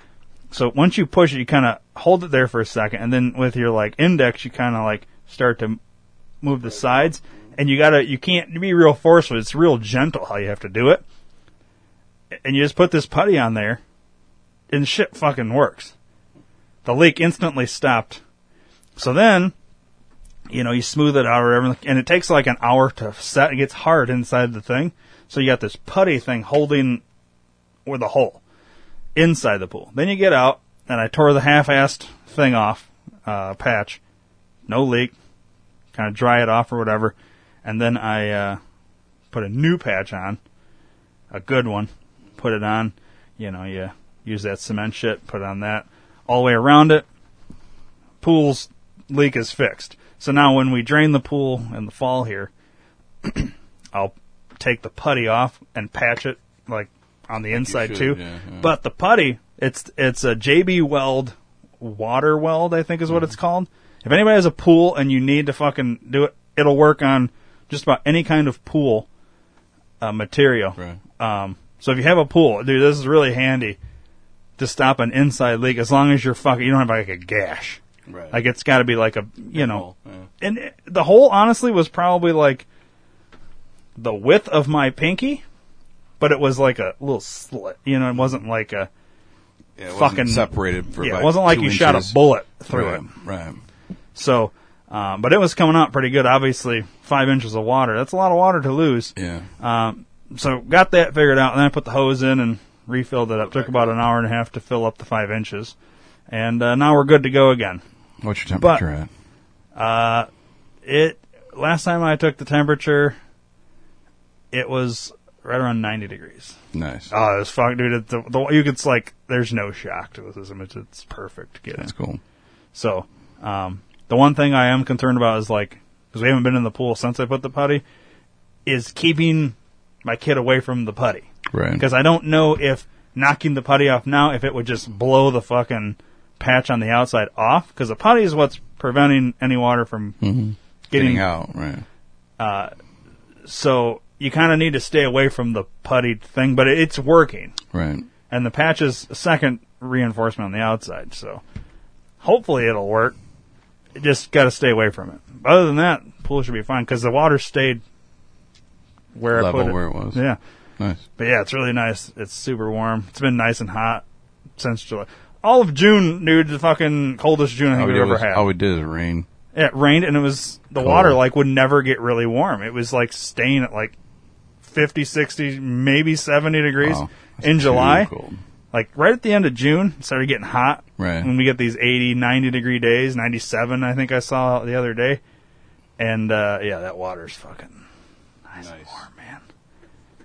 so once you push it, you kind of hold it there for a second, and then with your like index, you kind of like start to move the sides, and you gotta, you can't be real forceful. It's real gentle how you have to do it, and you just put this putty on there, and shit fucking works. The leak instantly stopped. So then, you know, you smooth it out or whatever, and it takes like an hour to set. It gets hard inside the thing, so you got this putty thing holding with a hole inside the pool. Then you get out, and I tore the half-assed thing off, uh, patch, no leak, kind of dry it off or whatever, and then I uh, put a new patch on, a good one, put it on. You know, you use that cement shit, put on that, all the way around it. Pool's leak is fixed. So now when we drain the pool in the fall here, I'll take the putty off and patch it like on the inside should, too. yeah, yeah. But the putty, it's it's a JB Weld water weld, I think is what it's Mm-hmm. called. If anybody has a pool and you need to fucking do it, it'll work on just about any kind of pool uh, material. Right. Um, so if you have a pool, dude, this is really handy to stop an inside leak as long as you're fucking you don't have like a gash. Right. Like it's got to be like a you know, hole, yeah. and it- the hole honestly was probably like the width of my pinky, but it was like a little slit. You know, it wasn't like a Yeah, fucking separated for yeah, it wasn't like you shot a bullet through Right, it. Right. So, um, but it was coming out pretty good. Obviously, five inches of water. That's a lot of water to lose. Yeah. Um, so got that figured out, and then I put the hose in and refilled it up. Took about an hour and a half to fill up the five inches, and uh, now we're good to go again. What's your temperature at? Uh, it last time I took the temperature, it was right around ninety degrees. Nice. Oh, it was fuck, dude. It, the, the, you could it's like there's no shock to this. It's, it's perfect. Get That's in. cool. So, um, the one thing I am concerned about is like, because we haven't been in the pool since I put the putty, is keeping my kid away from the putty. Right. Because I don't know if knocking the putty off now, if it would just blow the fucking patch on the outside off. Because the putty is what's preventing any water from Mhm. getting, Getting out, right. Uh, so you kind of need to stay away from the putty thing, but it's working. Right. And the patch is a second reinforcement on the outside, so hopefully it'll work. You just got to stay away from it. Other than that, pool should be fine because the water stayed where Level I put it. where it was. Yeah. Nice. But yeah, it's really nice. It's super warm. It's been nice and hot since July. All of June, dude, the fucking coldest June I think we we've ever was, had. all we did is rain. It rained and it was the Cold. water like would never get really warm. It was like staying at like 50, 60, maybe 70 degrees Wow. That's in too July. cold. Like right at the end of June, it started getting hot. Right. When we get these 80, 90 degree days, 97 I think I saw the other day. And uh yeah, that water's fucking nice, and warm, man.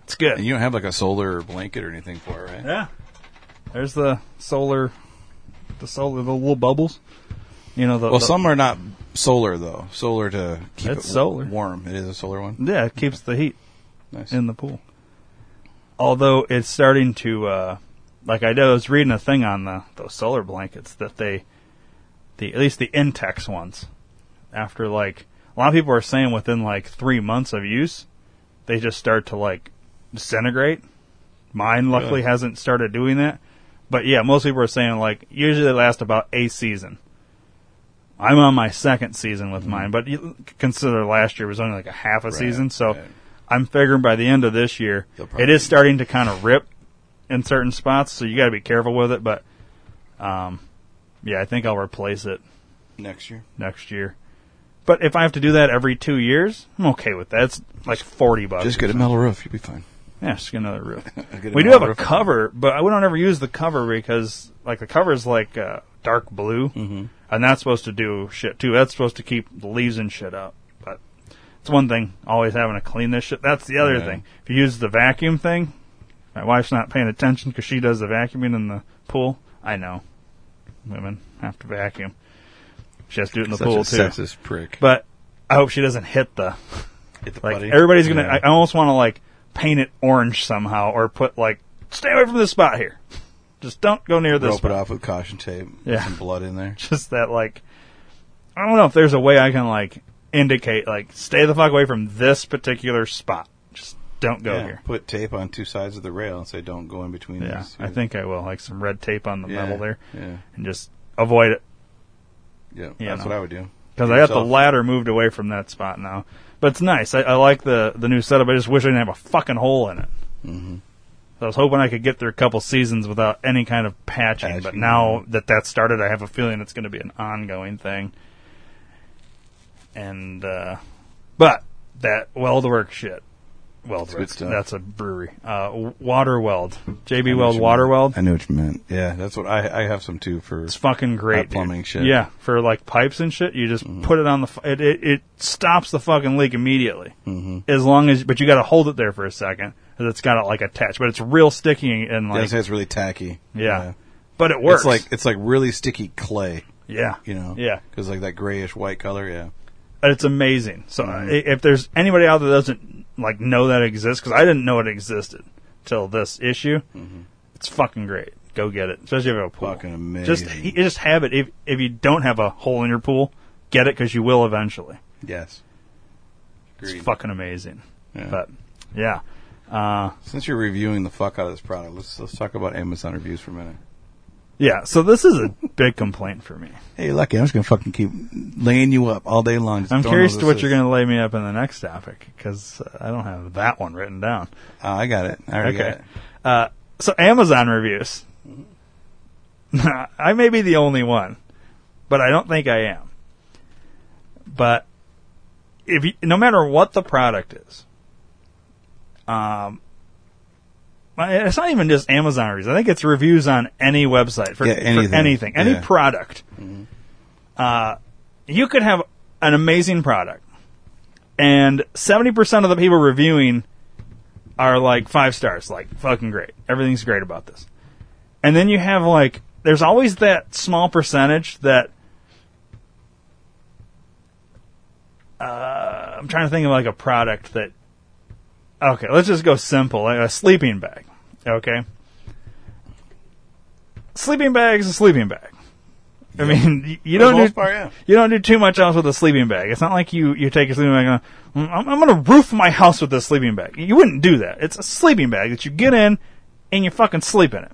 It's good. And you don't have like a solar blanket or anything for it, right? Yeah. There's the solar the solar the little bubbles. You know the Well, the- some are not solar though. Solar to keep It's it solar. warm. It is a solar one. Yeah, it keeps the heat Nice. in the pool. Although it's starting to, uh, like I did, I was reading a thing on the those solar blankets that they, the at least the Intex ones, after like a lot of people are saying within like three months of use, they just start to like disintegrate. Mine luckily Really? hasn't started doing that, but yeah, most people are saying like usually they last about a season. I'm on my second season with mine, but you consider last year was only like a half a Mm-hmm. Right, season, so right. I'm figuring by the end of this year, it is starting to kind of rip in certain spots, so you got to be careful with it. But, um, yeah, I think I'll replace it Next year. next year. But if I have to do that every two years, I'm okay with that. It's like forty bucks. Just get a metal roof. You'll be fine. Yeah, just get another roof. Get we do have a cover, but we don't ever use the cover because like the cover is like uh, dark blue, Mhm. and that's supposed to do shit too. That's supposed to keep the leaves and shit out. It's one thing always having to clean this shit. That's the other Yeah. thing. If you use the vacuum thing, my wife's not paying attention because she does the vacuuming in the pool. I know women have to vacuum. She has to do it in the Such pool a too. sexist prick. But I hope she doesn't hit the Hit the like everybody's gonna. Yeah. I, I almost want to like paint it orange somehow, or put like stay away from this spot here. Just don't go near this Rope spot. it off with caution tape. Yeah. Some blood in there. Just that like I don't know if there's a way I can like indicate like stay the fuck away from this particular spot. Just don't go Yeah, here. Put tape on two sides of the rail and say don't go in between Yeah, these. two. I think I will like some red tape on the Yeah, metal there, yeah. and just avoid it. Yeah, you that's know. what I would do. Because I got the ladder moved away from that spot now, but it's nice. I, I like the the new setup. I just wish I didn't have a fucking hole in it. Mm-hmm. So I was hoping I could get through a couple seasons without any kind of patching, but now that that started, I have a feeling it's going to be an ongoing thing. And uh, but that weld work shit, weld That's good work. stuff. That's a brewery. Uh, water weld, JB Weld water weld. I knew what you meant. Yeah, that's what I I have some too for. It's fucking great. that dude. plumbing shit. Yeah, for like pipes and shit, you just Mm-hmm. put it on the. It, it it stops the fucking leak immediately. Mhm. As long as, but you got to hold it there for a second because it's got to like attach. But it's real sticky and like say it's really tacky. Yeah. But it works. It's like it's like really sticky clay. Yeah. you know. Yeah. because like that grayish white color. Yeah, it's amazing. So Mhm. if there's anybody out there that doesn't like know that exists, because I didn't know it existed till this issue, it's fucking great. Go get it, especially if you have a pool. Fucking amazing. Just just have it. If if you don't have a hole in your pool, get it because you will eventually. yes. It's fucking amazing. Yeah. But yeah, uh, Since you're reviewing the fuck out of this product, let's let's talk about Amazon reviews for a minute. Yeah, so this is a big complaint for me. Hey, lucky. I'm just gonna fucking keep laying you up all day long. Just I'm curious to what you're going to lay me up in the next topic because I don't have that one written down. Oh, I got it. I already got okay. it. Uh, so Amazon reviews. I may be the only one, but I don't think I am. But if you, no matter what the product is, um, it's not even just Amazon reviews. I think it's reviews on any website for Yeah, for anything. anything, any Yeah. product. Uh, you could have an amazing product, and seventy percent of the people reviewing are like five stars, like fucking great. Everything's great about this. And then you have like, there's always that small percentage that. Uh, I'm trying to think of like a product that. Okay, let's just go simple. Like a sleeping bag. Okay. Sleeping bag is a sleeping bag. I mean, you For don't do part, yeah. you don't do too much else with a sleeping bag. It's not like you, you take a sleeping bag and "Mm, I'm, I'm going to roof my house with this sleeping bag. You wouldn't do that. It's a sleeping bag that you get in and you fucking sleep in it.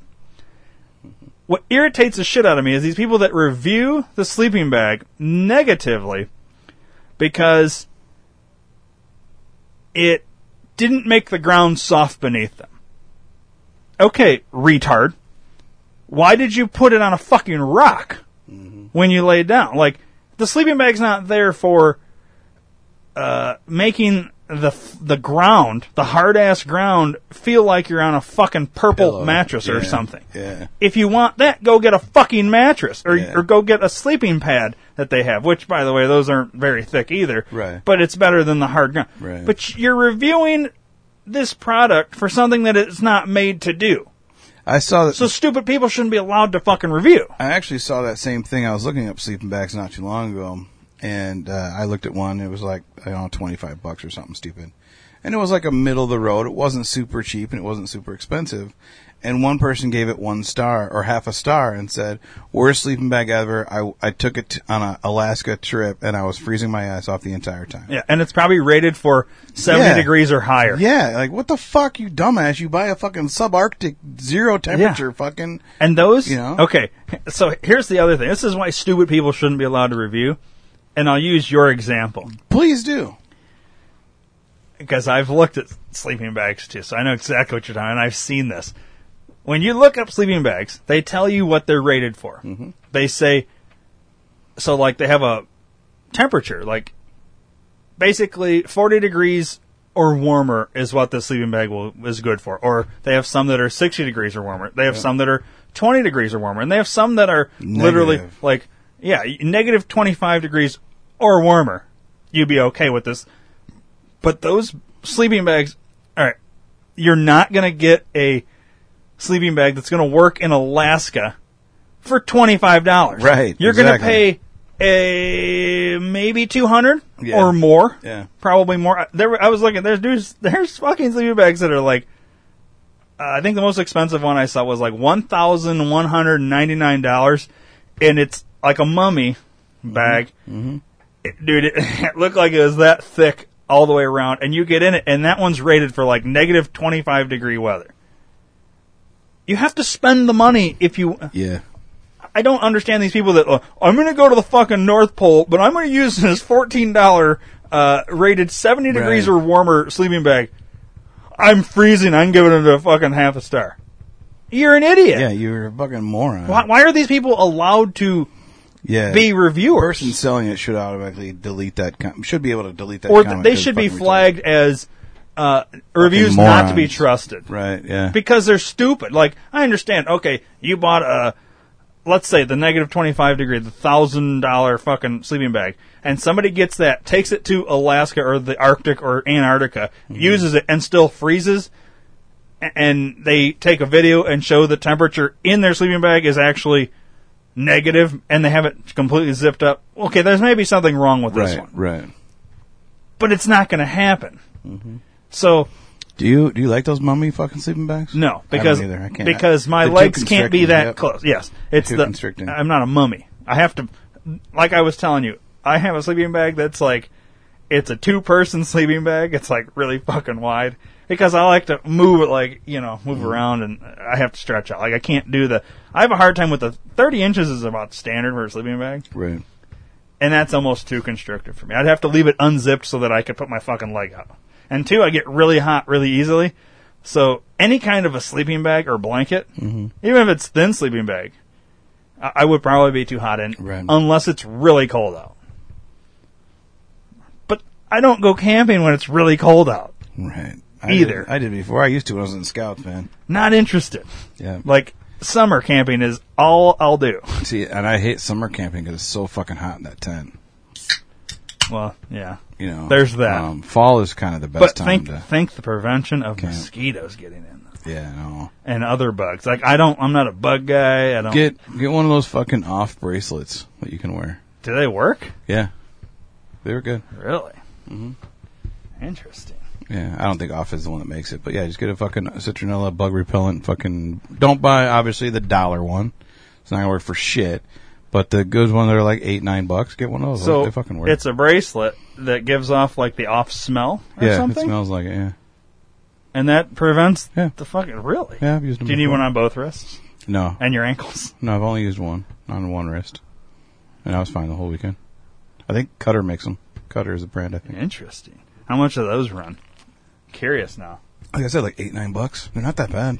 What irritates the shit out of me is these people that review the sleeping bag negatively because it didn't make the ground soft beneath them. Okay, retard. Why did you put it on a fucking rock when you laid down? Like, the sleeping bag's not there for uh, making the the ground, the hard ass ground, feel like you're on a fucking purple Pillow. mattress or Yeah, something. yeah. If you want that, go get a fucking mattress or Yeah. or go get a sleeping pad that they have. Which, by the way, those aren't very thick either. Right. But it's better than the hard ground. Right. But you're reviewing this product for something that it's not made to do. I saw that. So stupid people shouldn't be allowed to fucking review. I actually saw that same thing. I was looking up sleeping bags not too long ago, and uh, I looked at one. It was like I don't know, twenty five bucks or something stupid, and it was like a middle of the road. It wasn't super cheap and it wasn't super expensive. And one person gave it one star or half a star and said, "Worst sleeping bag ever." I I took it on a Alaska trip and I was freezing my ass off the entire time. Yeah, and it's probably rated for 70 Yeah. degrees or higher. Yeah, like what the fuck, you dumbass! You buy a fucking subarctic zero temperature fucking. And those, You know? okay. So here's the other thing. This is why stupid people shouldn't be allowed to review. And I'll use your example Please do. because I've looked at sleeping bags too, so I know exactly what you're talking. And I've seen this. When you look up sleeping bags, they tell you what they're rated for. Mm-hmm. They say, so like they have a temperature, like basically 40 degrees or warmer is what the sleeping bag will, is good for. Or they have some that are 60 degrees or warmer. They have some that are 20 degrees or warmer. And they have some that are literally Negative. like, yeah, negative 25 degrees or warmer. You'd be okay with this. But those sleeping bags, alright, you're not gonna get a sleeping bag that's gonna work in Alaska for $25. Right, You're gonna pay a maybe 200 Yeah. or more. Yeah. Probably more. There, I was looking. There's dudes. There's fucking sleeping bags that are like. Uh, I think the most expensive one I saw was like one thousand one hundred ninety nine dollars, and it's like a mummy bag. Mm-hmm. Dude, it, it looked like it was that thick all the way around, and you get in it, and that one's rated for like negative twenty five degree weather. You have to spend the money if you. Yeah. I don't understand these people that uh, I'm going to go to the fucking North Pole, but I'm going to use this fourteen dollar uh, rated seventy degrees Right. or warmer sleeping bag. I'm freezing. I'm giving it a fucking half a star. You're an idiot. Yeah, you're a fucking moron. Why, why are these people allowed to Yeah. be reviewers? person selling it should automatically delete that. Com- should be able to delete that. or th- they should be flagged as uh, reviews not to be trusted. Right. Yeah. because they're stupid. Like I understand. Okay, you bought a, let's say the negative twenty five degree, the thousand dollar fucking sleeping bag, and somebody gets that, takes it to Alaska or the Arctic or Antarctica, Mm-hmm. uses it, and still freezes. And they take a video and show the temperature in their sleeping bag is actually negative, and they have it completely zipped up. Okay, there's maybe something wrong with this right. one, Right. but it's not going to happen. Mm-hmm. So Do you do you like those mummy fucking sleeping bags? No, I because either. I can't. because my They're legs can't be that yep. close. Yes, it's the. constricting. I'm not a mummy. I have to, like I was telling you, I have a sleeping bag that's like, it's a two person sleeping bag. It's like really fucking wide, because I like to move it like you know move around and I have to stretch out. Like I can't do the. I have a hard time with the thirty inches is about standard for a sleeping bag, Right. and that's almost too constrictive for me. I'd have to leave it unzipped so that I could put my fucking leg out. And two, I get really hot really easily. So any kind of a sleeping bag or blanket, Mhm. even if it's thin sleeping bag, I, I would probably be too hot in Right. unless it's really cold out. But I don't go camping when it's really cold out. Right. I Either. Did, I did before. I used to when I was in Scouts, man. Not interested. Yeah. Like summer camping is all I'll do. See, and I hate summer camping because it's so fucking hot in that tent. Well, yeah. You know, There's that. Um, fall is kind of the best but time think to. think the prevention of Camp. mosquitoes getting in Yeah, no. and other bugs. Like I don't. I'm not a bug guy. I don't. Get get one of those fucking off bracelets that you can wear. do they work? Yeah, they were good. Really? Mm-hmm. Interesting. Yeah, I don't think off is the one that makes it, but yeah, just get a fucking citronella bug repellent. Fucking don't buy obviously the dollar one. It's not gonna work for shit. But the good ones that are like eight nine bucks, get one of those. So they fucking work. it's a bracelet that gives off like the off smell or yeah, something, it smells like it. Yeah, and that prevents Yeah. the fucking really. yeah, I've used them. Do you need before. one on both wrists No, and your ankles? no, I've only used one on one wrist, and I was fine the whole weekend. I think Cutter makes them. Cutter is a brand, I think. Interesting. How much do those run? Curious now. Like I said, like eight nine bucks. They're not that bad.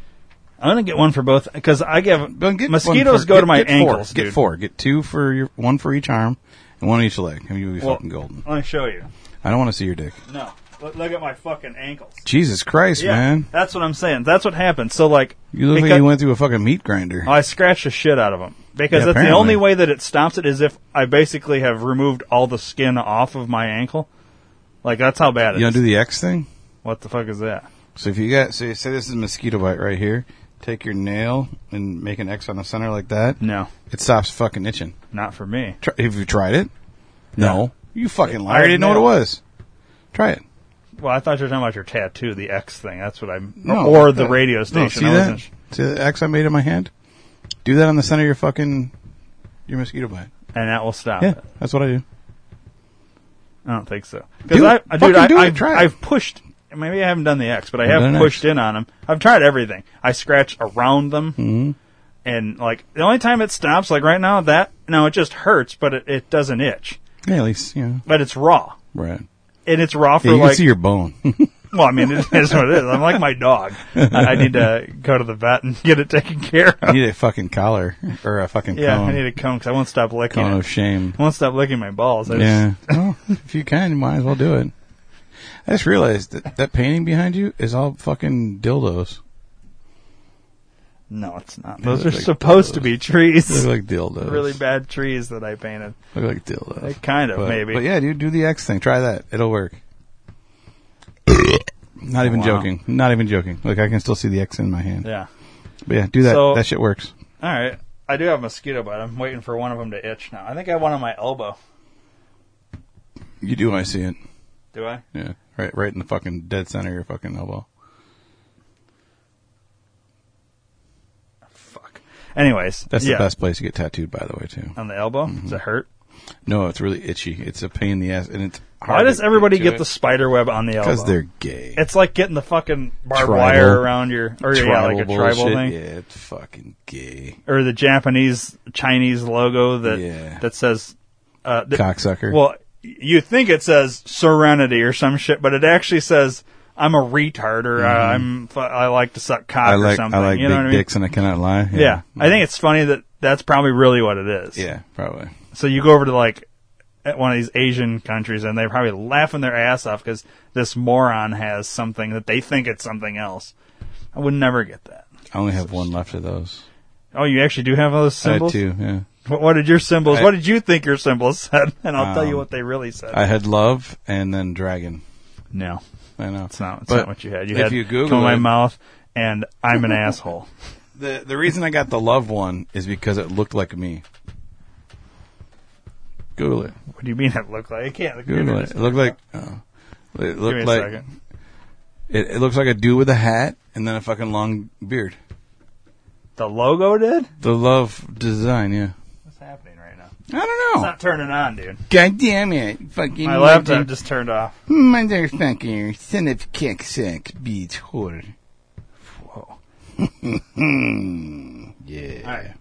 I'm gonna get one for both because I give get mosquitoes for- go get- to my get ankles. Four. Get dude. four. Get two for your one for each arm and one each leg, and you'll be Well, fucking golden. Let me show you. I don't want to see your dick. No, look, look at my fucking ankles. Jesus Christ, yeah, man! that's what I'm saying. That's what happened. So like, You look like because- you went through a fucking meat grinder. I scratched the shit out of them because Yeah, that's the apparently. only way that it stops it is if I basically have removed all the skin off of my ankle. Like that's how bad it you is. don't do the X thing. What the fuck is that? So if you got, so you say this is a mosquito bite right here. Take your nail and make an X on the center like that. No, It stops fucking itching. not for me. Try, have you tried it? No. You fucking liar! I didn't know what it was. Try it. Well, I thought you were talking about your tattoo, the X thing. That's what I'm. No, or the that- radio no, station. see I that? wasn't sh- See the X I made in my hand? Do that on the center of your fucking your mosquito bite. and that will stop Yeah, it. that's what I do. I don't think so. Because Do I, it. I- Fucking dude, I, do it. I've, Try it. I've pushed. Maybe I haven't done the X, but I have done pushed in on them. I've tried everything. I scratch around them, Mm-hmm. and like the only time it stops, like right now, that no, it just hurts, but it, it doesn't itch. Yeah, at least you know. But it's raw, Right. and it's raw for Yeah, you like. can see your bone. well, I mean, it is what it is. I'm like my dog. I, I need to go to the vet and get it taken care you of. need a fucking collar or a fucking Yeah, cone. I need a cone because I won't stop licking cone it. of shame. I won't stop licking my balls. I Yeah. just- well, if you can, you might as well do it. I just realized that that painting behind you is all fucking dildos. no, it's not. Those are like supposed to be trees. They look like dildos. really bad trees that I painted. Look like dildos. They kind of But, maybe. But yeah, dude, do the X thing. Try that. It'll work. Not even Wow. joking. Not even joking. Like I can still see the X in my hand. Yeah. But yeah, do that. So- that shit works. All right. I do have a mosquito bite. I'm waiting for one of them to itch now. I think I have one on my elbow. You do. I see it. Do I? Yeah. Right. Right in the fucking dead center of your fucking elbow. Fuck. Anyways, That's yeah. the best place to get tattooed, by the way, too. on the elbow. Mm-hmm. Does it hurt? No, it's really itchy. It's a pain in the ass, and it's hard. Why does everybody get the spider web on the elbow? Because they're gay. It's like getting the fucking barbed Tribal. wire around your, or yeah, like a Tribal tribal bullshit. thing, Yeah, it's fucking gay. or the Japanese Chinese logo that Yeah. that says uh, that- Cocksucker. Well, you think it says Serenity or some shit, but it actually says I'm a retard or uh, I'm I like to suck cock Mm-hmm. I or something. I like you big know what I mean? dicks, and I cannot lie. Yeah. I think it's funny that that's probably really what it is. Yeah, probably. So you go over to like at one of these Asian countries and they're probably laughing their ass off because this moron has something that they think it's something else. I would never get that. I only have one left of those. Oh, you actually do have those I had symbols? two. Yeah. What, what did your symbols? I- what did you think your symbols said? And I'll tell you Um, what they really said. I had love and then dragon. no, I know. it's not. It's But not what you had. You if had you Google come in my mouth and I'm an asshole. The the reason I got the love one is because it looked like me. Google it. What do you mean it looked like? It can't. Google it. It looked like. Oh, it looked a like. second. It, it looks like a dude with a hat and then a fucking long beard. The logo did. The love design, yeah. What's happening right now? I don't know. It's not turning on, dude. God damn it. Fucking My laptop mother- just turned off. Motherfucker. Son of kick sack beats whore. Whoa. yeah. All right.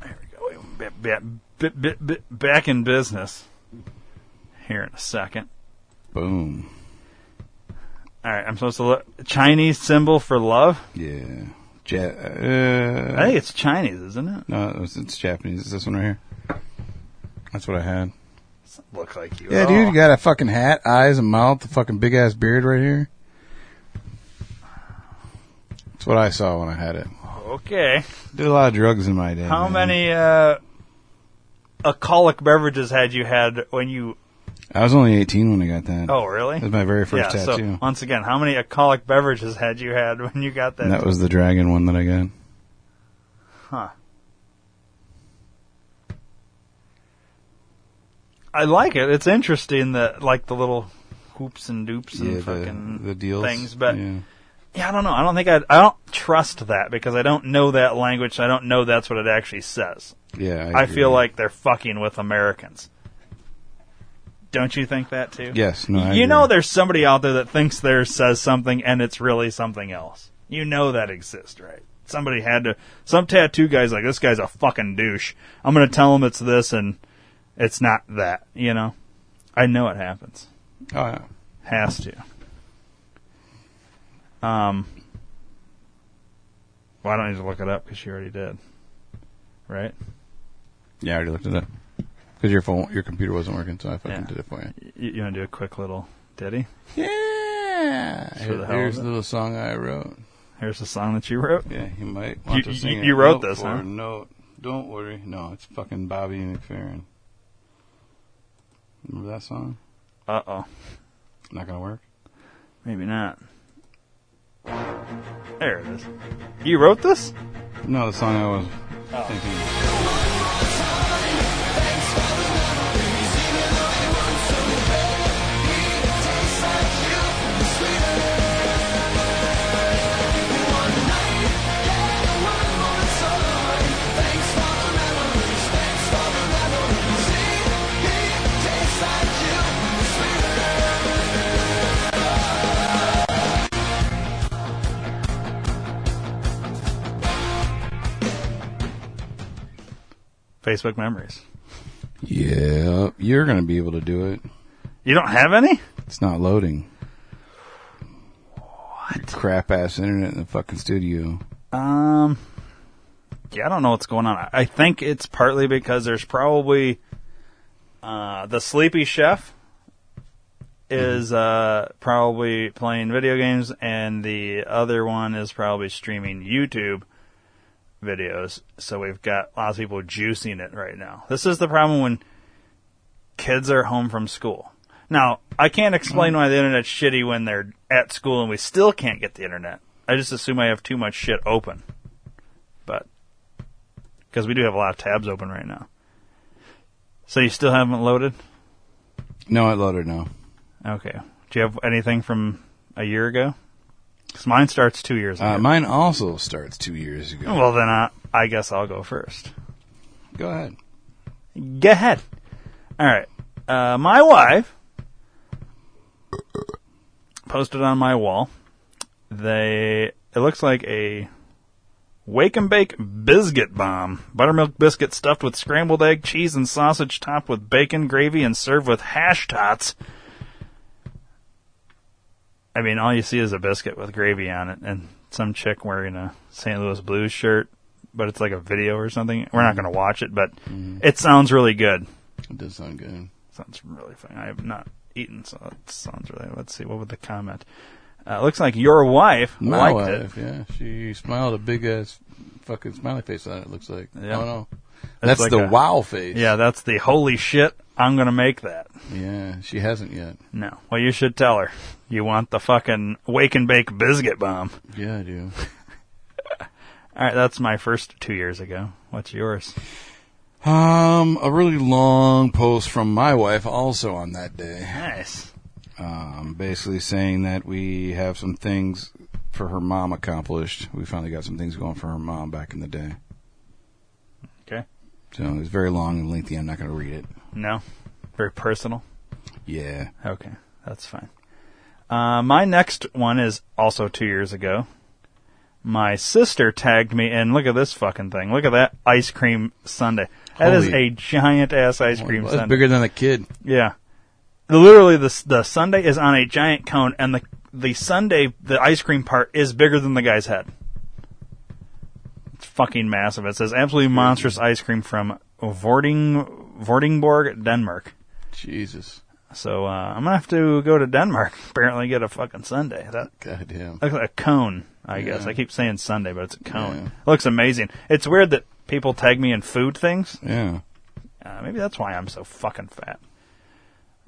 There we go. Bit, bit, bit, bit, bit, back in business here in a second. Boom. All right, I'm supposed to look Chinese symbol for love. Yeah. Ja- uh, I think it's Chinese, isn't it? No, it's, it's Japanese. It's this one right here. That's what I had. Doesn't look like you. Yeah, at dude, all. you got a fucking hat, eyes, and mouth, a fucking big ass beard right here. That's what I saw when I had it. Okay. Did a lot of drugs in my day. How man. many uh, alcoholic beverages had you had when you? I was only 18 when I got that. Oh, really? That was my very first yeah, tattoo. So once again, how many alcoholic beverages had you had when you got that? And that was the dragon one that I got. Huh. I like it. It's interesting that like the little hoops and dupes and Yeah, fucking the deals. things, but Yeah. yeah. I don't know. I don't think I I don't trust that because I don't know that language. I don't know that's what it actually says. Yeah, I I, feel like they're fucking with Americans. Don't you think that too? Yes, no, I you agree. know, there's somebody out there that thinks theirs says something and it's really something else. You know that exists, right? Somebody had to. Some tattoo guy's like, this guy's a fucking douche. I'm gonna tell him it's this and it's not that. You know, I know it happens. Oh yeah. Has to. Um. Well, I don't need to look it up because you already did. Right? Yeah, I already looked it up. Because your phone, your computer wasn't working, so I fucking Yeah. did it for you. You, you want to do a quick little ditty? Yeah. For the hell Here's of the little song I wrote. Here's the song that you wrote. Yeah, you might want You- to sing you- it. you wrote Note this, for huh? Note. Don't worry. No, it's fucking Bobby McFerrin. Remember that song? Uh oh. Not gonna work. Maybe not. There it is. You wrote this? No, the song I was Oh. thinking. Facebook memories. Yeah, you're gonna be able to do it. You don't have any? It's not loading. What? Crap ass internet in the fucking studio. Um, yeah, I don't know what's going on. I- I think it's partly because there's probably uh, the Sleepy Chef is uh, probably playing video games, and the other one is probably streaming YouTube videos. So we've got lots of people juicing it right now. This is the problem when kids are home from school. Now, I can't explain mm-hmm. why the internet's shitty when they're at school and we still can't get the internet. I just assume I have too much shit open. But, because we do have a lot of tabs open right now. So you still haven't loaded? No, I loaded now. Okay. Do you have anything from a year ago? Because mine starts two years ago. Uh, mine also starts two years ago. Well, then I, I guess I'll go first. Go ahead. Go ahead. All right. Uh, my wife posted on my wall. They it looks like a wake and bake biscuit bomb. Buttermilk biscuit stuffed with scrambled egg, cheese, and sausage, topped with bacon, gravy, and served with hash tots. I mean, all you see is a biscuit with gravy on it, and some chick wearing a St. Louis Blues shirt, but it's like a video or something. We're not going to watch it, but it sounds really good. It does sound good. Sounds really funny. I have not eaten, so it sounds really. Let's see. What would the comment? Uh, looks like your wife My liked wife, it. yeah. She smiled a big ass fucking smiley face on it, looks like. Yeah. Oh no. It's That's like the a- wow face. Yeah, that's the holy shit. I'm gonna make that. Yeah, she hasn't yet. No. Well, you should tell her. You want the fucking wake and bake biscuit bomb. Yeah, I do. All right, that's my first two years ago. What's yours? Um, a really long post from my wife also on that day. Nice. Um, basically saying that we have some things for her mom accomplished. We finally got some things going for her mom back in the day. Okay. So it's very long and lengthy. I'm not going to read it. No, very personal. Yeah. Okay, that's fine. Uh, my next one is also two years ago. My sister tagged me, and look at this fucking thing. Look at that ice cream sundae. That is Holy- a giant ass ice cream that's sundae. bigger than a kid. Yeah, literally the the sundae is on a giant cone, and the the sundae, the ice cream part, is bigger than the guy's head. It's fucking massive. It says absolutely monstrous ice cream from Vording Vordingborg, Denmark. Jesus. So uh, I'm gonna have to go to Denmark. Apparently, get a fucking Sunday. That goddamn looks like a cone. I Yeah. guess I keep saying Sunday, but it's a cone. Yeah. It looks amazing. It's weird that people tag me in food things. Yeah. Uh, maybe that's why I'm so fucking fat.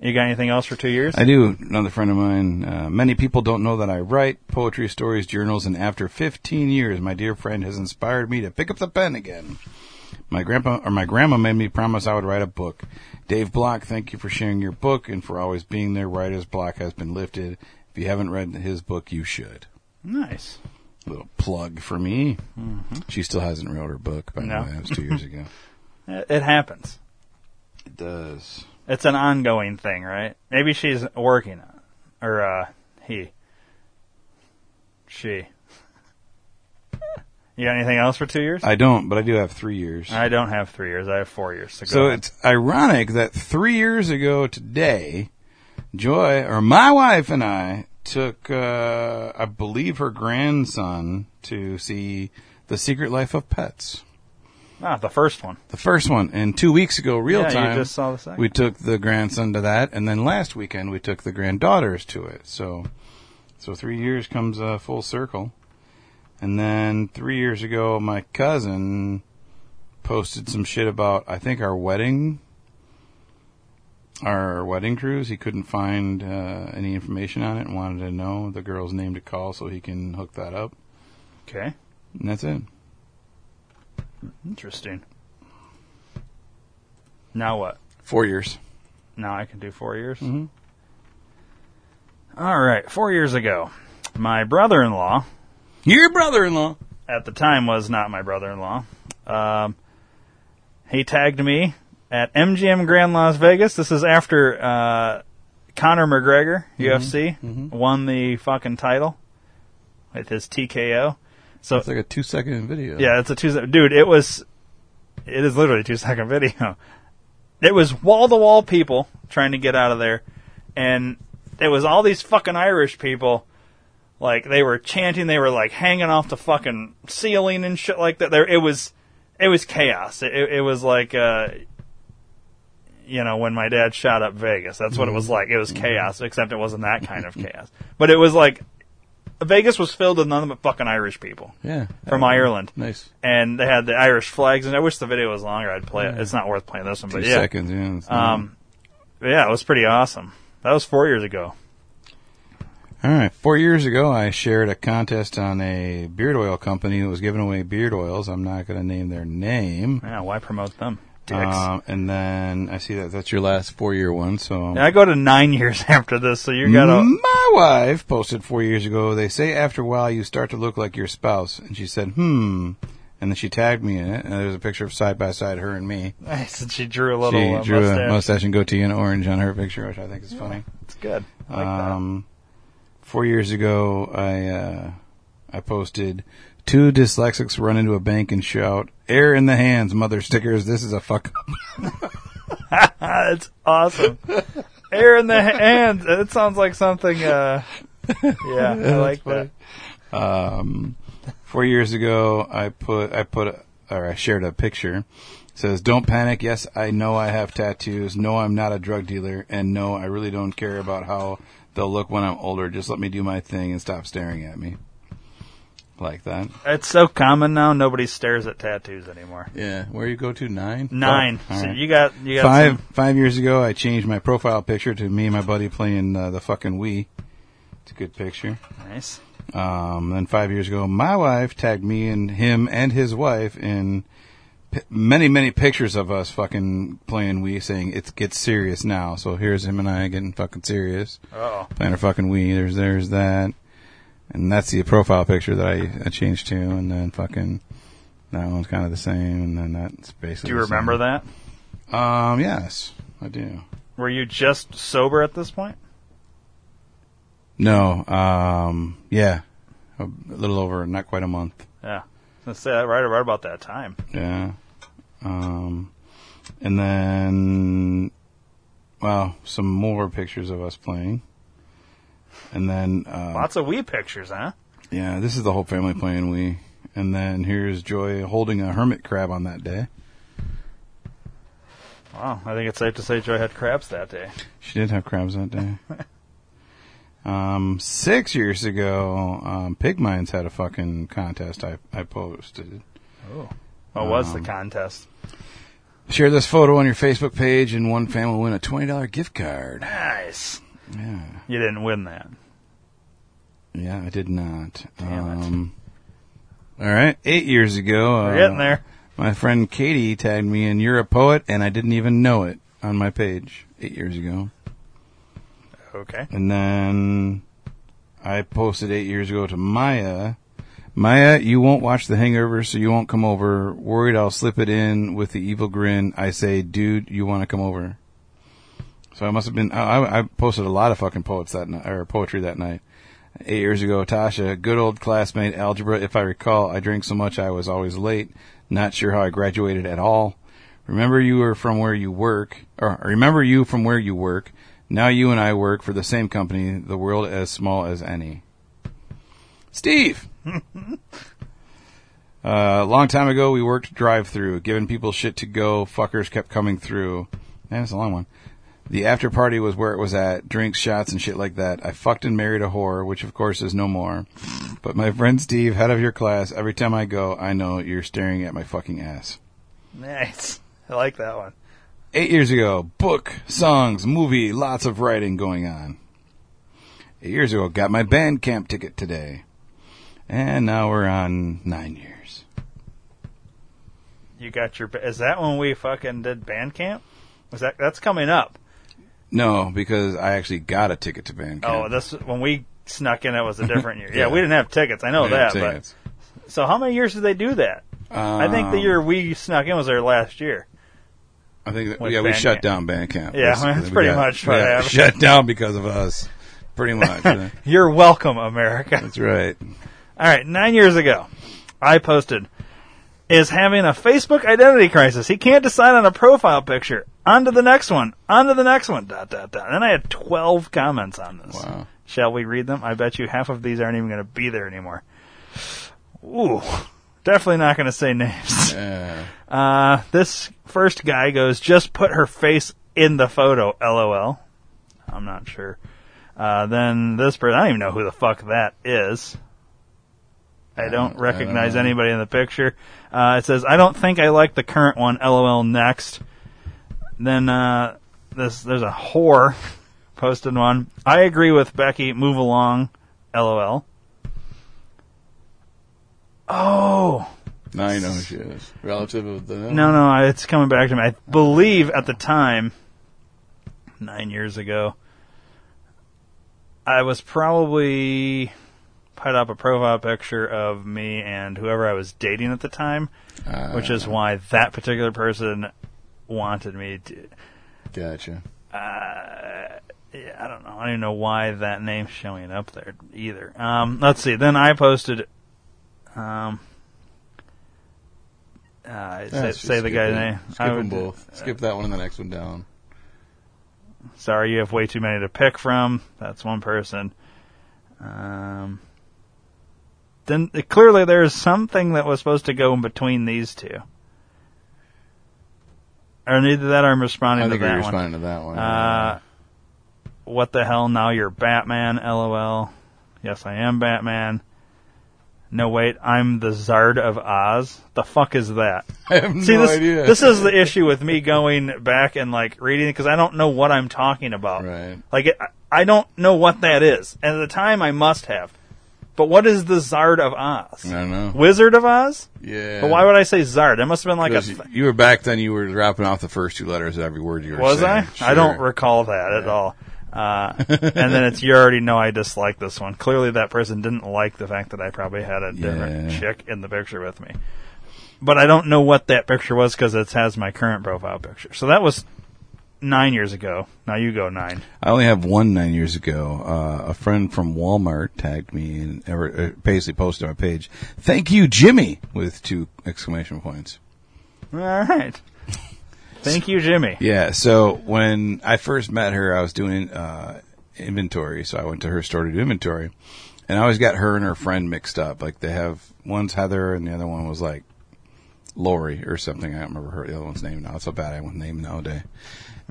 You got anything else for two years? I do. Another friend of mine. Uh, many people don't know that I write poetry, stories, journals, and after 15 years, my dear friend has inspired me to pick up the pen again. My grandpa or my grandma made me promise I would write a book. Dave Block, thank you for sharing your book and for always being there. Writer's block has been lifted. If you haven't read his book, you should. Nice. Little plug for me. Mhm. She still hasn't wrote her book, by No. the way. That was two years ago. It it happens. It does. It's an ongoing thing, right? Maybe she's working on it. Or, uh, he. She. You got anything else for two years? I don't, but I do have three years. I don't have three years. I have four years to go. So it's ironic that three years ago today, Joy, or my wife and I, took, uh, I believe, her grandson to see The Secret Life of Pets. Ah, the first one. The first one. And two weeks ago, real Yeah, you time, just saw the second. we took the grandson to that. And then last weekend, we took the granddaughters to it. So, so three years comes uh, full circle. And then three years ago, my cousin posted some shit about, I think, our wedding. Our wedding cruise. He couldn't find uh, any information on it and wanted to know the girl's name to call so he can hook that up. Okay. And that's it. Interesting. Now what? Four years. Now I can do four years? Mhm. All right. Four years ago, my brother in law. Your brother in law. At the time was not my brother in law. Um, he tagged me at MGM Grand Las Vegas. This is after uh, Conor McGregor, UFC, won the fucking title with his TKO. So It's like a two second video. yeah, it's a two sec- dude. It was, it is literally a two second video. It was wall to wall people trying to get out of there, and it was all these fucking Irish people. Like they were chanting, they were like hanging off the fucking ceiling and shit like that. There, it was, it was chaos. It, it, was like, uh, you know, when my dad shot up Vegas. That's what it was like. It was chaos, except it wasn't that kind of chaos. But it was like Vegas was filled with nothing but fucking Irish people. Yeah. From Yeah. Ireland. Nice. And they had the Irish flags, and I wish the video was longer. I'd play it. It's not worth playing this one, Two but yeah. seconds, yeah, Um, yeah, it was pretty awesome. That was four years ago. All right. Four years ago, I shared a contest on a beard oil company that was giving away beard oils. I'm not going to name their name. Yeah, why promote them? Um, and then I see that that's your last four year one. So And I go to nine years after this, so you gotta. My wife posted four years ago. They say after a while you start to look like your spouse, and she said, "Hmm." And then she tagged me in it, and there's a picture of side by side her and me. Nice, and she drew a little she uh, drew mustache. a mustache and goatee and orange on her picture, which I think is funny. It's good. I like um, Four years ago, I uh, I posted two dyslexics run into a bank and shout, "Air in the hands, mother stickers! This is a fuck up." that. it's awesome. Air in the hands. It sounds like something. Uh, yeah, I like funny. that. Um, four years ago, I put I put a, or I shared a picture. Says, "Don't panic. Yes, I know I have tattoos. No, I'm not a drug dealer, and no, I really don't care about how they'll look when I'm older. Just let me do my thing and stop staring at me." Like that. It's so common now. Nobody stares at tattoos anymore. Yeah. Where you go to nine? Nine. Oh, So right. you got you got five some- five years ago. I changed my profile picture to me and my buddy playing uh, the fucking Wii. It's a good picture. Nice. Um, then five years ago, my wife tagged me and him and his wife in many many pictures of us fucking playing Wii, saying it gets serious now. So here's him and I getting fucking serious, Uh-oh. playing our fucking Wii. There's there's that, and that's the profile picture that I, I changed to, and then fucking That one's kind of the same, and then that's basically. Do you the same. remember that? Um, yes, I do. Were you just sober at this point? No, um, yeah, a little over, not quite a month. Yeah. Let's say right, right about that time. Yeah. Um, and then, well, some more pictures of us playing. And then, uh, Lots of Wii pictures, huh? yeah, this is the whole family playing we. And then here's Joy holding a hermit crab on that day. Wow, I think it's safe to say Joy had crabs that day. She did have crabs that day. um, six years ago, um, Pig Minds had a fucking contest I, I posted. Oh. What was the Um, contest? Share this photo on your Facebook page, and one fan will win a twenty dollar gift card. Nice. Yeah, You didn't win that. yeah, I did not. Damn it. um, All right, eight years ago, uh, We're getting there. My friend Katie tagged me in "You're a poet," and I didn't even know it on my page eight years ago. Okay. And then I posted eight years ago to Maya. Maya, you won't watch The Hangover, so you won't come over. Worried I'll slip it in with the evil grin. I say, dude, you want to come over? So I must have been. I, I posted a lot of fucking poets that night, or poetry that night. Eight years ago, Tasha, good old classmate, algebra. If I recall, I drank so much I was always late. Not sure how I graduated at all. Remember you were from where you work, or remember you from where you work. Now you and I work for the same company, the world as small as any. Steve! Uh, a long time ago, we worked drive through, giving people shit to go. Fuckers kept coming through. Man, that's a long one. The after party was where it was at. Drinks, shots, and shit like that. I fucked and married a whore, which of course is no more. But my friend Steve, head of your class, every time I go, I know you're staring at my fucking ass. Nice. I like that one. Eight years ago, book, songs, movie, lots of writing going on. Eight years ago, got my band camp ticket today. And now we're on nine years. You got your. Is that when we fucking did band camp? Was that that's coming up? No, because I actually got a ticket to band camp. Oh, this when we snuck in. It was a different year. Yeah, Yeah. we didn't have tickets. I know that. But so how many years did they do that? I think the Um, year we snuck in was their last year. I think that, yeah, we shut camp. down band camp. Yeah, basically. that's pretty got- much what happened. Shut down because of us. Pretty much. You're welcome, America. That's right. All right, nine years ago, I posted is having a Facebook identity crisis. He can't decide on a profile picture. On to the next one. On to the next one. Dot dot dot. And then I had twelve comments on this. Wow. Shall we read them? I bet you half of these aren't even going to be there anymore. Ooh, definitely not going to say names. Yeah. Uh, this first guy goes, just put her face in the photo, lol. I'm not sure. Uh, then this person, I don't even know who the fuck that is. I don't recognize know. anybody in the picture. Uh, it says, I don't think I like the current one, lol next. Then, uh, this, there's a whore posted one. I agree with Becky, move along, lol. Oh, Now you know who she is. Relative of the. no, no, I- it's coming back to me. I believe at the time, nine years ago, I was probably put up a profile picture of me and whoever I was dating at the time, which is why that particular person wanted me to. Gotcha. Uh, yeah, I don't know. I don't even know why that name's showing up there either. Um, let's see. Then I posted. Um, uh, say, just say the guy's name. Skip I them would- both. Skip that one and the next one down. Sorry, you have way too many to pick from. That's one person. Um, then clearly there's something that was supposed to go in between these two. Or neither that or I'm responding I to that you're one. responding to that one. Uh, what the hell? Now you're Batman. LOL. Yes, I am Batman. No, wait, I'm the Zard of Oz. The fuck is that? I have See, no this, idea. This is the issue with me going back and like reading because I don't know what I'm talking about. Right. Like, it, I don't know what that is. And at the time, I must have. But what is the Zard of Oz? I don't know. Wizard of Oz? Yeah. But why would I say Zard? It must have been like a. Because you- were back then. You were dropping off the first two letters of every word you were saying. Was saying. I? I don't recall that at all. Uh, and then it's you already know I dislike this one. Clearly, that person didn't like the fact that I probably had a different Yeah. chick in the picture with me. but I don't know what that picture was because it has my current profile picture. So that was nine years ago. Now you go nine. I only have one nine years ago. Uh, a friend from Walmart tagged me and or, uh, basically posted on my page, "Thank you, Jimmy!" with two exclamation points. All right. Thank you, Jimmy. Yeah. So when I first met her, I was doing uh, inventory. So I went to her store to do inventory, and I always got her and her friend mixed up. Like they have one's Heather, and the other one was like Lori or something. I don't remember her the other one's name now. It's so bad I won't name nowadays.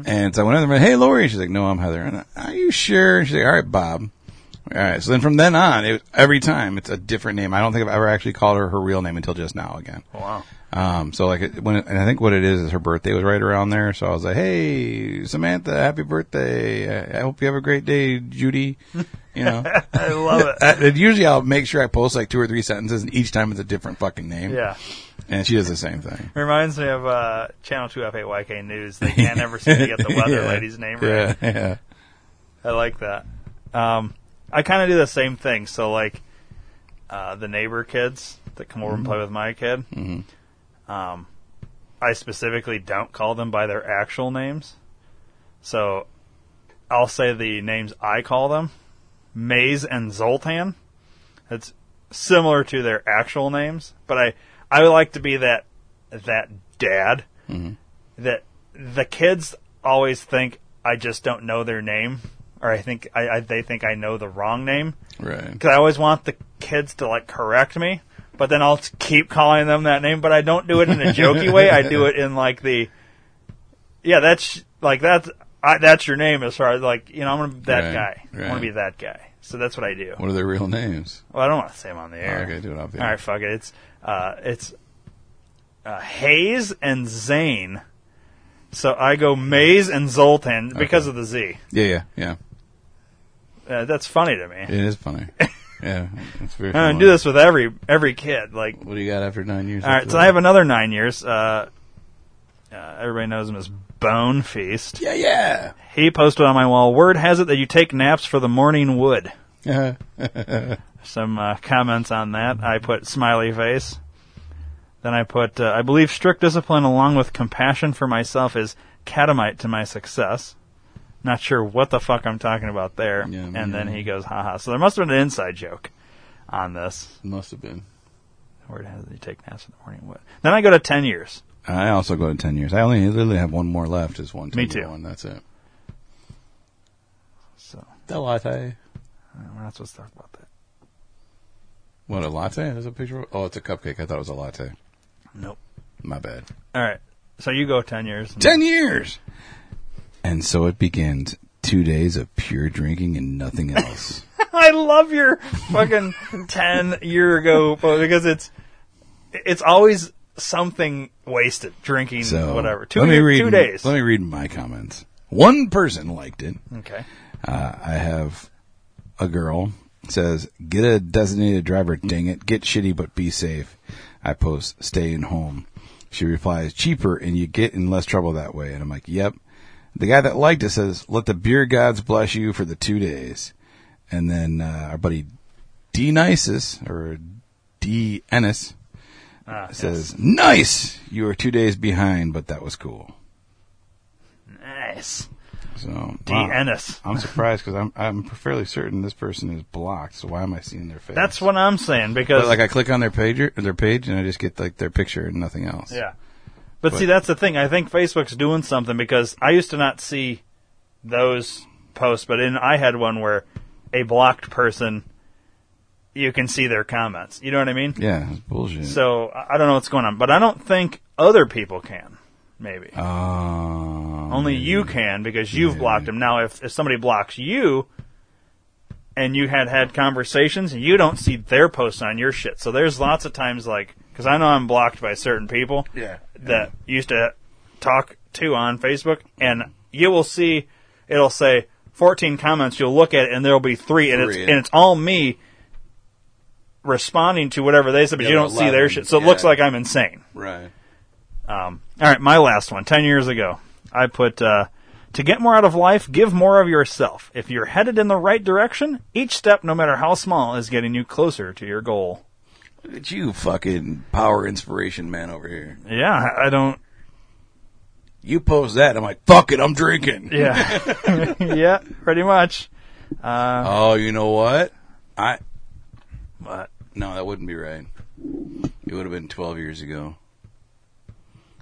And so I went over there, and hey Lori, she's like, no, I'm Heather. And I, are you sure? And she's like, all right, Bob. All right. So then from then on, it, every time it's a different name. I don't think I've ever actually called her her real name until just now again. Wow. Um, so like it, when it, and I think what it is is her birthday was right around there. So I was like, "Hey, Samantha, happy birthday! I, I hope you have a great day, Judy." You know, I love it. And usually I'll make sure I post like two or three sentences, and each time it's a different fucking name. Yeah. And she does the same thing. Reminds me of uh, Channel 2 F8YK News. They can't ever seem to get the weather Yeah. lady's name right. yeah. yeah. I like that. Um, I kind of do the same thing. So, like, uh, the neighbor kids that come over and Mhm. play with my kid, Mhm. um, I specifically don't call them by their actual names. So, I'll say the names I call them Maze and Zoltan. It's similar to their actual names, but I I would like to be that that dad Mhm. that the kids always think I just don't know their name, or I think I, I they think I know the wrong name. Right. Because I always want the kids to like correct me, but then I'll keep calling them that name. But I don't do it in a jokey way. I do it in like the yeah, that's like that's I, that's your name as far as like you know I'm gonna be that Right, guy. I want right. to be that guy. So that's what I do. What are their real names? Well, I don't want to say them on the air. Okay, do it off the air. All right, fuck it. It's uh, it's uh, Hayes and Zane. So I go Maze and Zoltan because of the Z. Yeah, yeah, yeah. Uh, that's funny to me. It is funny. yeah, it's very. Funny. do this with every every kid. Like, What do you got after nine years? all right, so? I have another nine years. Uh, uh, everybody knows him as Bone Feast. Yeah, yeah. He posted on my wall. Word has it that you take naps for the morning wood. Some uh, comments on that. I put smiley face. Then I put, uh, I believe strict discipline along with compassion for myself is catamite to my success. Not sure what the fuck I'm talking about there. and then he goes, haha. So there must have been an inside joke on this. Must have been. Word has it you take naps in the morning wood. Then I go to 10 years. I also go to ten years. I only literally have one more left. Is one. Me 10-year too. One. That's it. So. The latte. We're not supposed to talk about that. What a latte? There's a picture. Of, oh, it's a cupcake. I thought it was a latte. Nope. My bad. All right. So you go 10 years. Ten years. And so it begins. Two days of pure drinking and nothing else. I love your fucking ten year ago because it's it's always something wasted drinking so whatever two let me year- read, two days. Let me read my comments. One person liked it. Okay. Uh, I have a girl says, "Get a designated driver, dang it! Get shitty, but be safe." I post, "Staying home." She replies, "Cheaper, and you get in less trouble that way." And I'm like, "Yep." The guy that liked it says, "Let the beer gods bless you for the two days." And then uh, our buddy D Nisus or D Ennis Ah, says, "Nice, you were two days behind, but that was cool." Nice. So D. wow. Ennis. I'm surprised because I'm I'm fairly certain this person is blocked. So why am I seeing their face? That's what I'm saying because But, like I click on their page or their page and I just get like their picture and nothing else. yeah. But, But- see, that's the thing. I think Facebook's doing something because I used to not see those posts, but in I had one where a blocked person, you can see their comments. You know what I mean? Yeah, it's bullshit. So I I don't know what's going on, but I don't think other people can. Maybe Oh, only you can because you've blocked them. Now, if if somebody blocks you, and you had had conversations, and you don't see their posts on your shit, so there's lots of times like because I know I'm blocked by certain people. Yeah. That used to talk to on Facebook, and you will see it'll say 14 comments. You'll look at it, and there'll be three, and it's Three. and it's all me responding to whatever they said, but Yeah, you don't see their shit. So it yeah. looks like I'm insane. Right. Um, all right, my last one. Ten years ago, I put uh, to get more out of life, give more of yourself. If you're headed in the right direction, each step, no matter how small, is getting you closer to your goal. Look at you, fucking power inspiration man over here. Yeah, I don't. You post that, I'm like, fuck it, I'm drinking. Yeah, yeah, pretty much. Uh, oh, you know what? I what? No, that wouldn't be right. It would have been 12 years ago.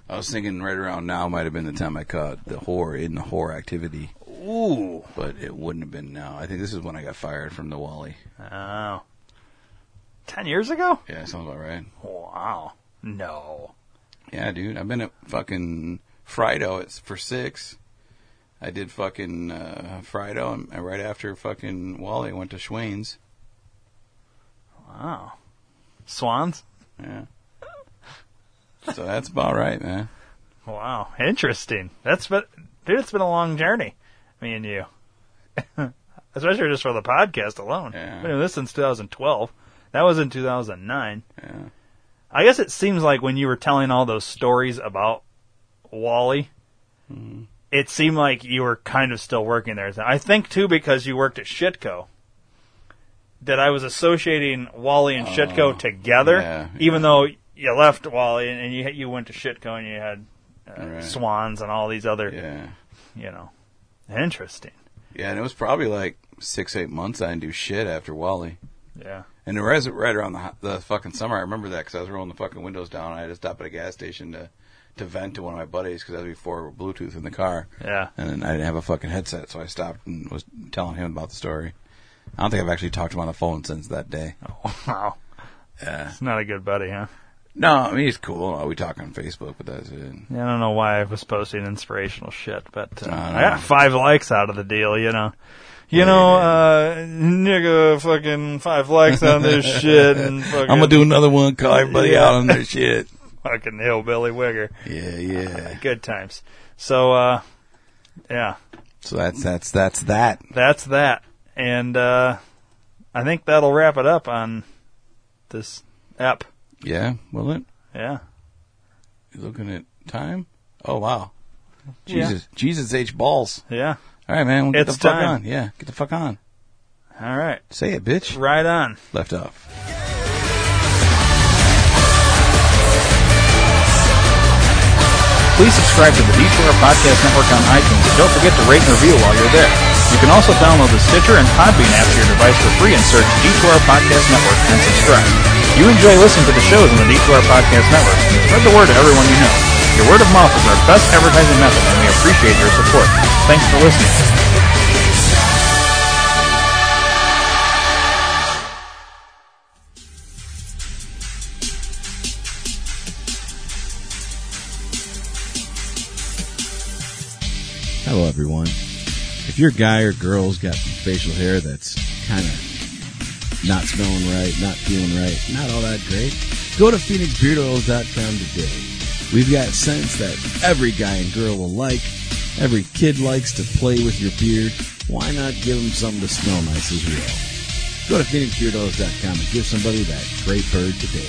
I was thinking right around now might have been the time I caught the whore in the whore activity. Ooh. But it wouldn't have been now. I think this is when I got fired from the Wally. Oh. Ten years ago? Yeah, sounds about right. Wow. No. Yeah, dude. I've been at fucking Frido it's for six. I did fucking uh, Frido, and and right after fucking Wally, I went to Schwan's. Wow. Swans? Yeah. So that's about right, man. Wow. Interesting. That's been, dude, it's been a long journey, me and you. Especially just for the podcast alone. Yeah. Been doing this since 2012. That was in 2009. Yeah. I guess it seems like when you were telling all those stories about Wally, Mm-hmm. it seemed like you were kind of still working there. I think too because you worked at Shitco. That I was associating Wally and Shitco together, Oh, yeah, even though you left Wally and, and you you went to Shitco and you had uh, Right. Swans and all these other, Yeah. you know, interesting. Yeah, and it was probably like six, eight months I didn't do shit after Wally. Yeah. And the rest, right around the, the fucking summer, I remember that because I was rolling the fucking windows down. I had to stop at a gas station to to vent to one of my buddies because that was before Bluetooth in the car. Yeah. And then I didn't have a fucking headset, so I stopped and was telling him about the story. I don't think I've actually talked to him on the phone since that day. Oh, Wow. Yeah. It's not a good buddy, huh? No, I mean he's cool. Uh, We talk on Facebook, but that's it. Yeah, I don't know why I was posting inspirational shit, but uh, I I, got five likes out of the deal, you know. You know, uh, nigga, fucking five likes on this shit, and fucking, I'm gonna do another one. Call everybody Yeah. out on this shit. fucking hillbilly wigger. Yeah, yeah. Good times. So, uh, yeah, So that's that's that's that. that's that, and uh, I think that'll wrap it up on this app. Yeah, will it? Yeah. You looking at time? Oh wow. Yeah. Jesus, Jesus H balls. Yeah. All right, man. Well, get It's the fuck time. on. Yeah, get the fuck on. All right. Say it, bitch. Right on. Left off. Please subscribe to the D2R Podcast Network on iTunes and don't forget to rate and review while you're there. You can also download the Stitcher and Podbean app to your device for free and search D2R Podcast Network and subscribe. You enjoy listening to the shows on the D2R Podcast Network. Spread the word to everyone you know. Your word of mouth is our best advertising method and we appreciate your support. Thanks for listening. Hello, everyone. If your guy or girl's got facial hair that's kind of not smelling right, not feeling right, not all that great, go to PhoenixBeardOils.com today. We've got scents that every guy and girl will like. Every kid likes to play with your beard. Why not give them something to smell nice as well? Go to PhoenixBeardOils.com and give somebody that great bird today.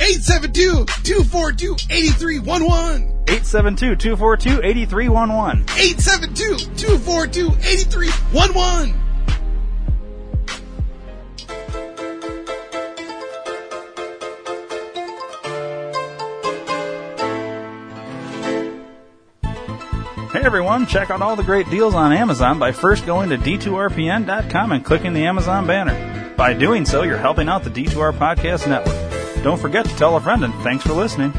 872-242-8311. 872-242-8311. 872-242-8311. Hey everyone, check out all the great deals on Amazon by first going to d2rpn.com and clicking the Amazon banner. By doing so, you're helping out the D2R Podcast Network. Don't forget to tell a friend and thanks for listening.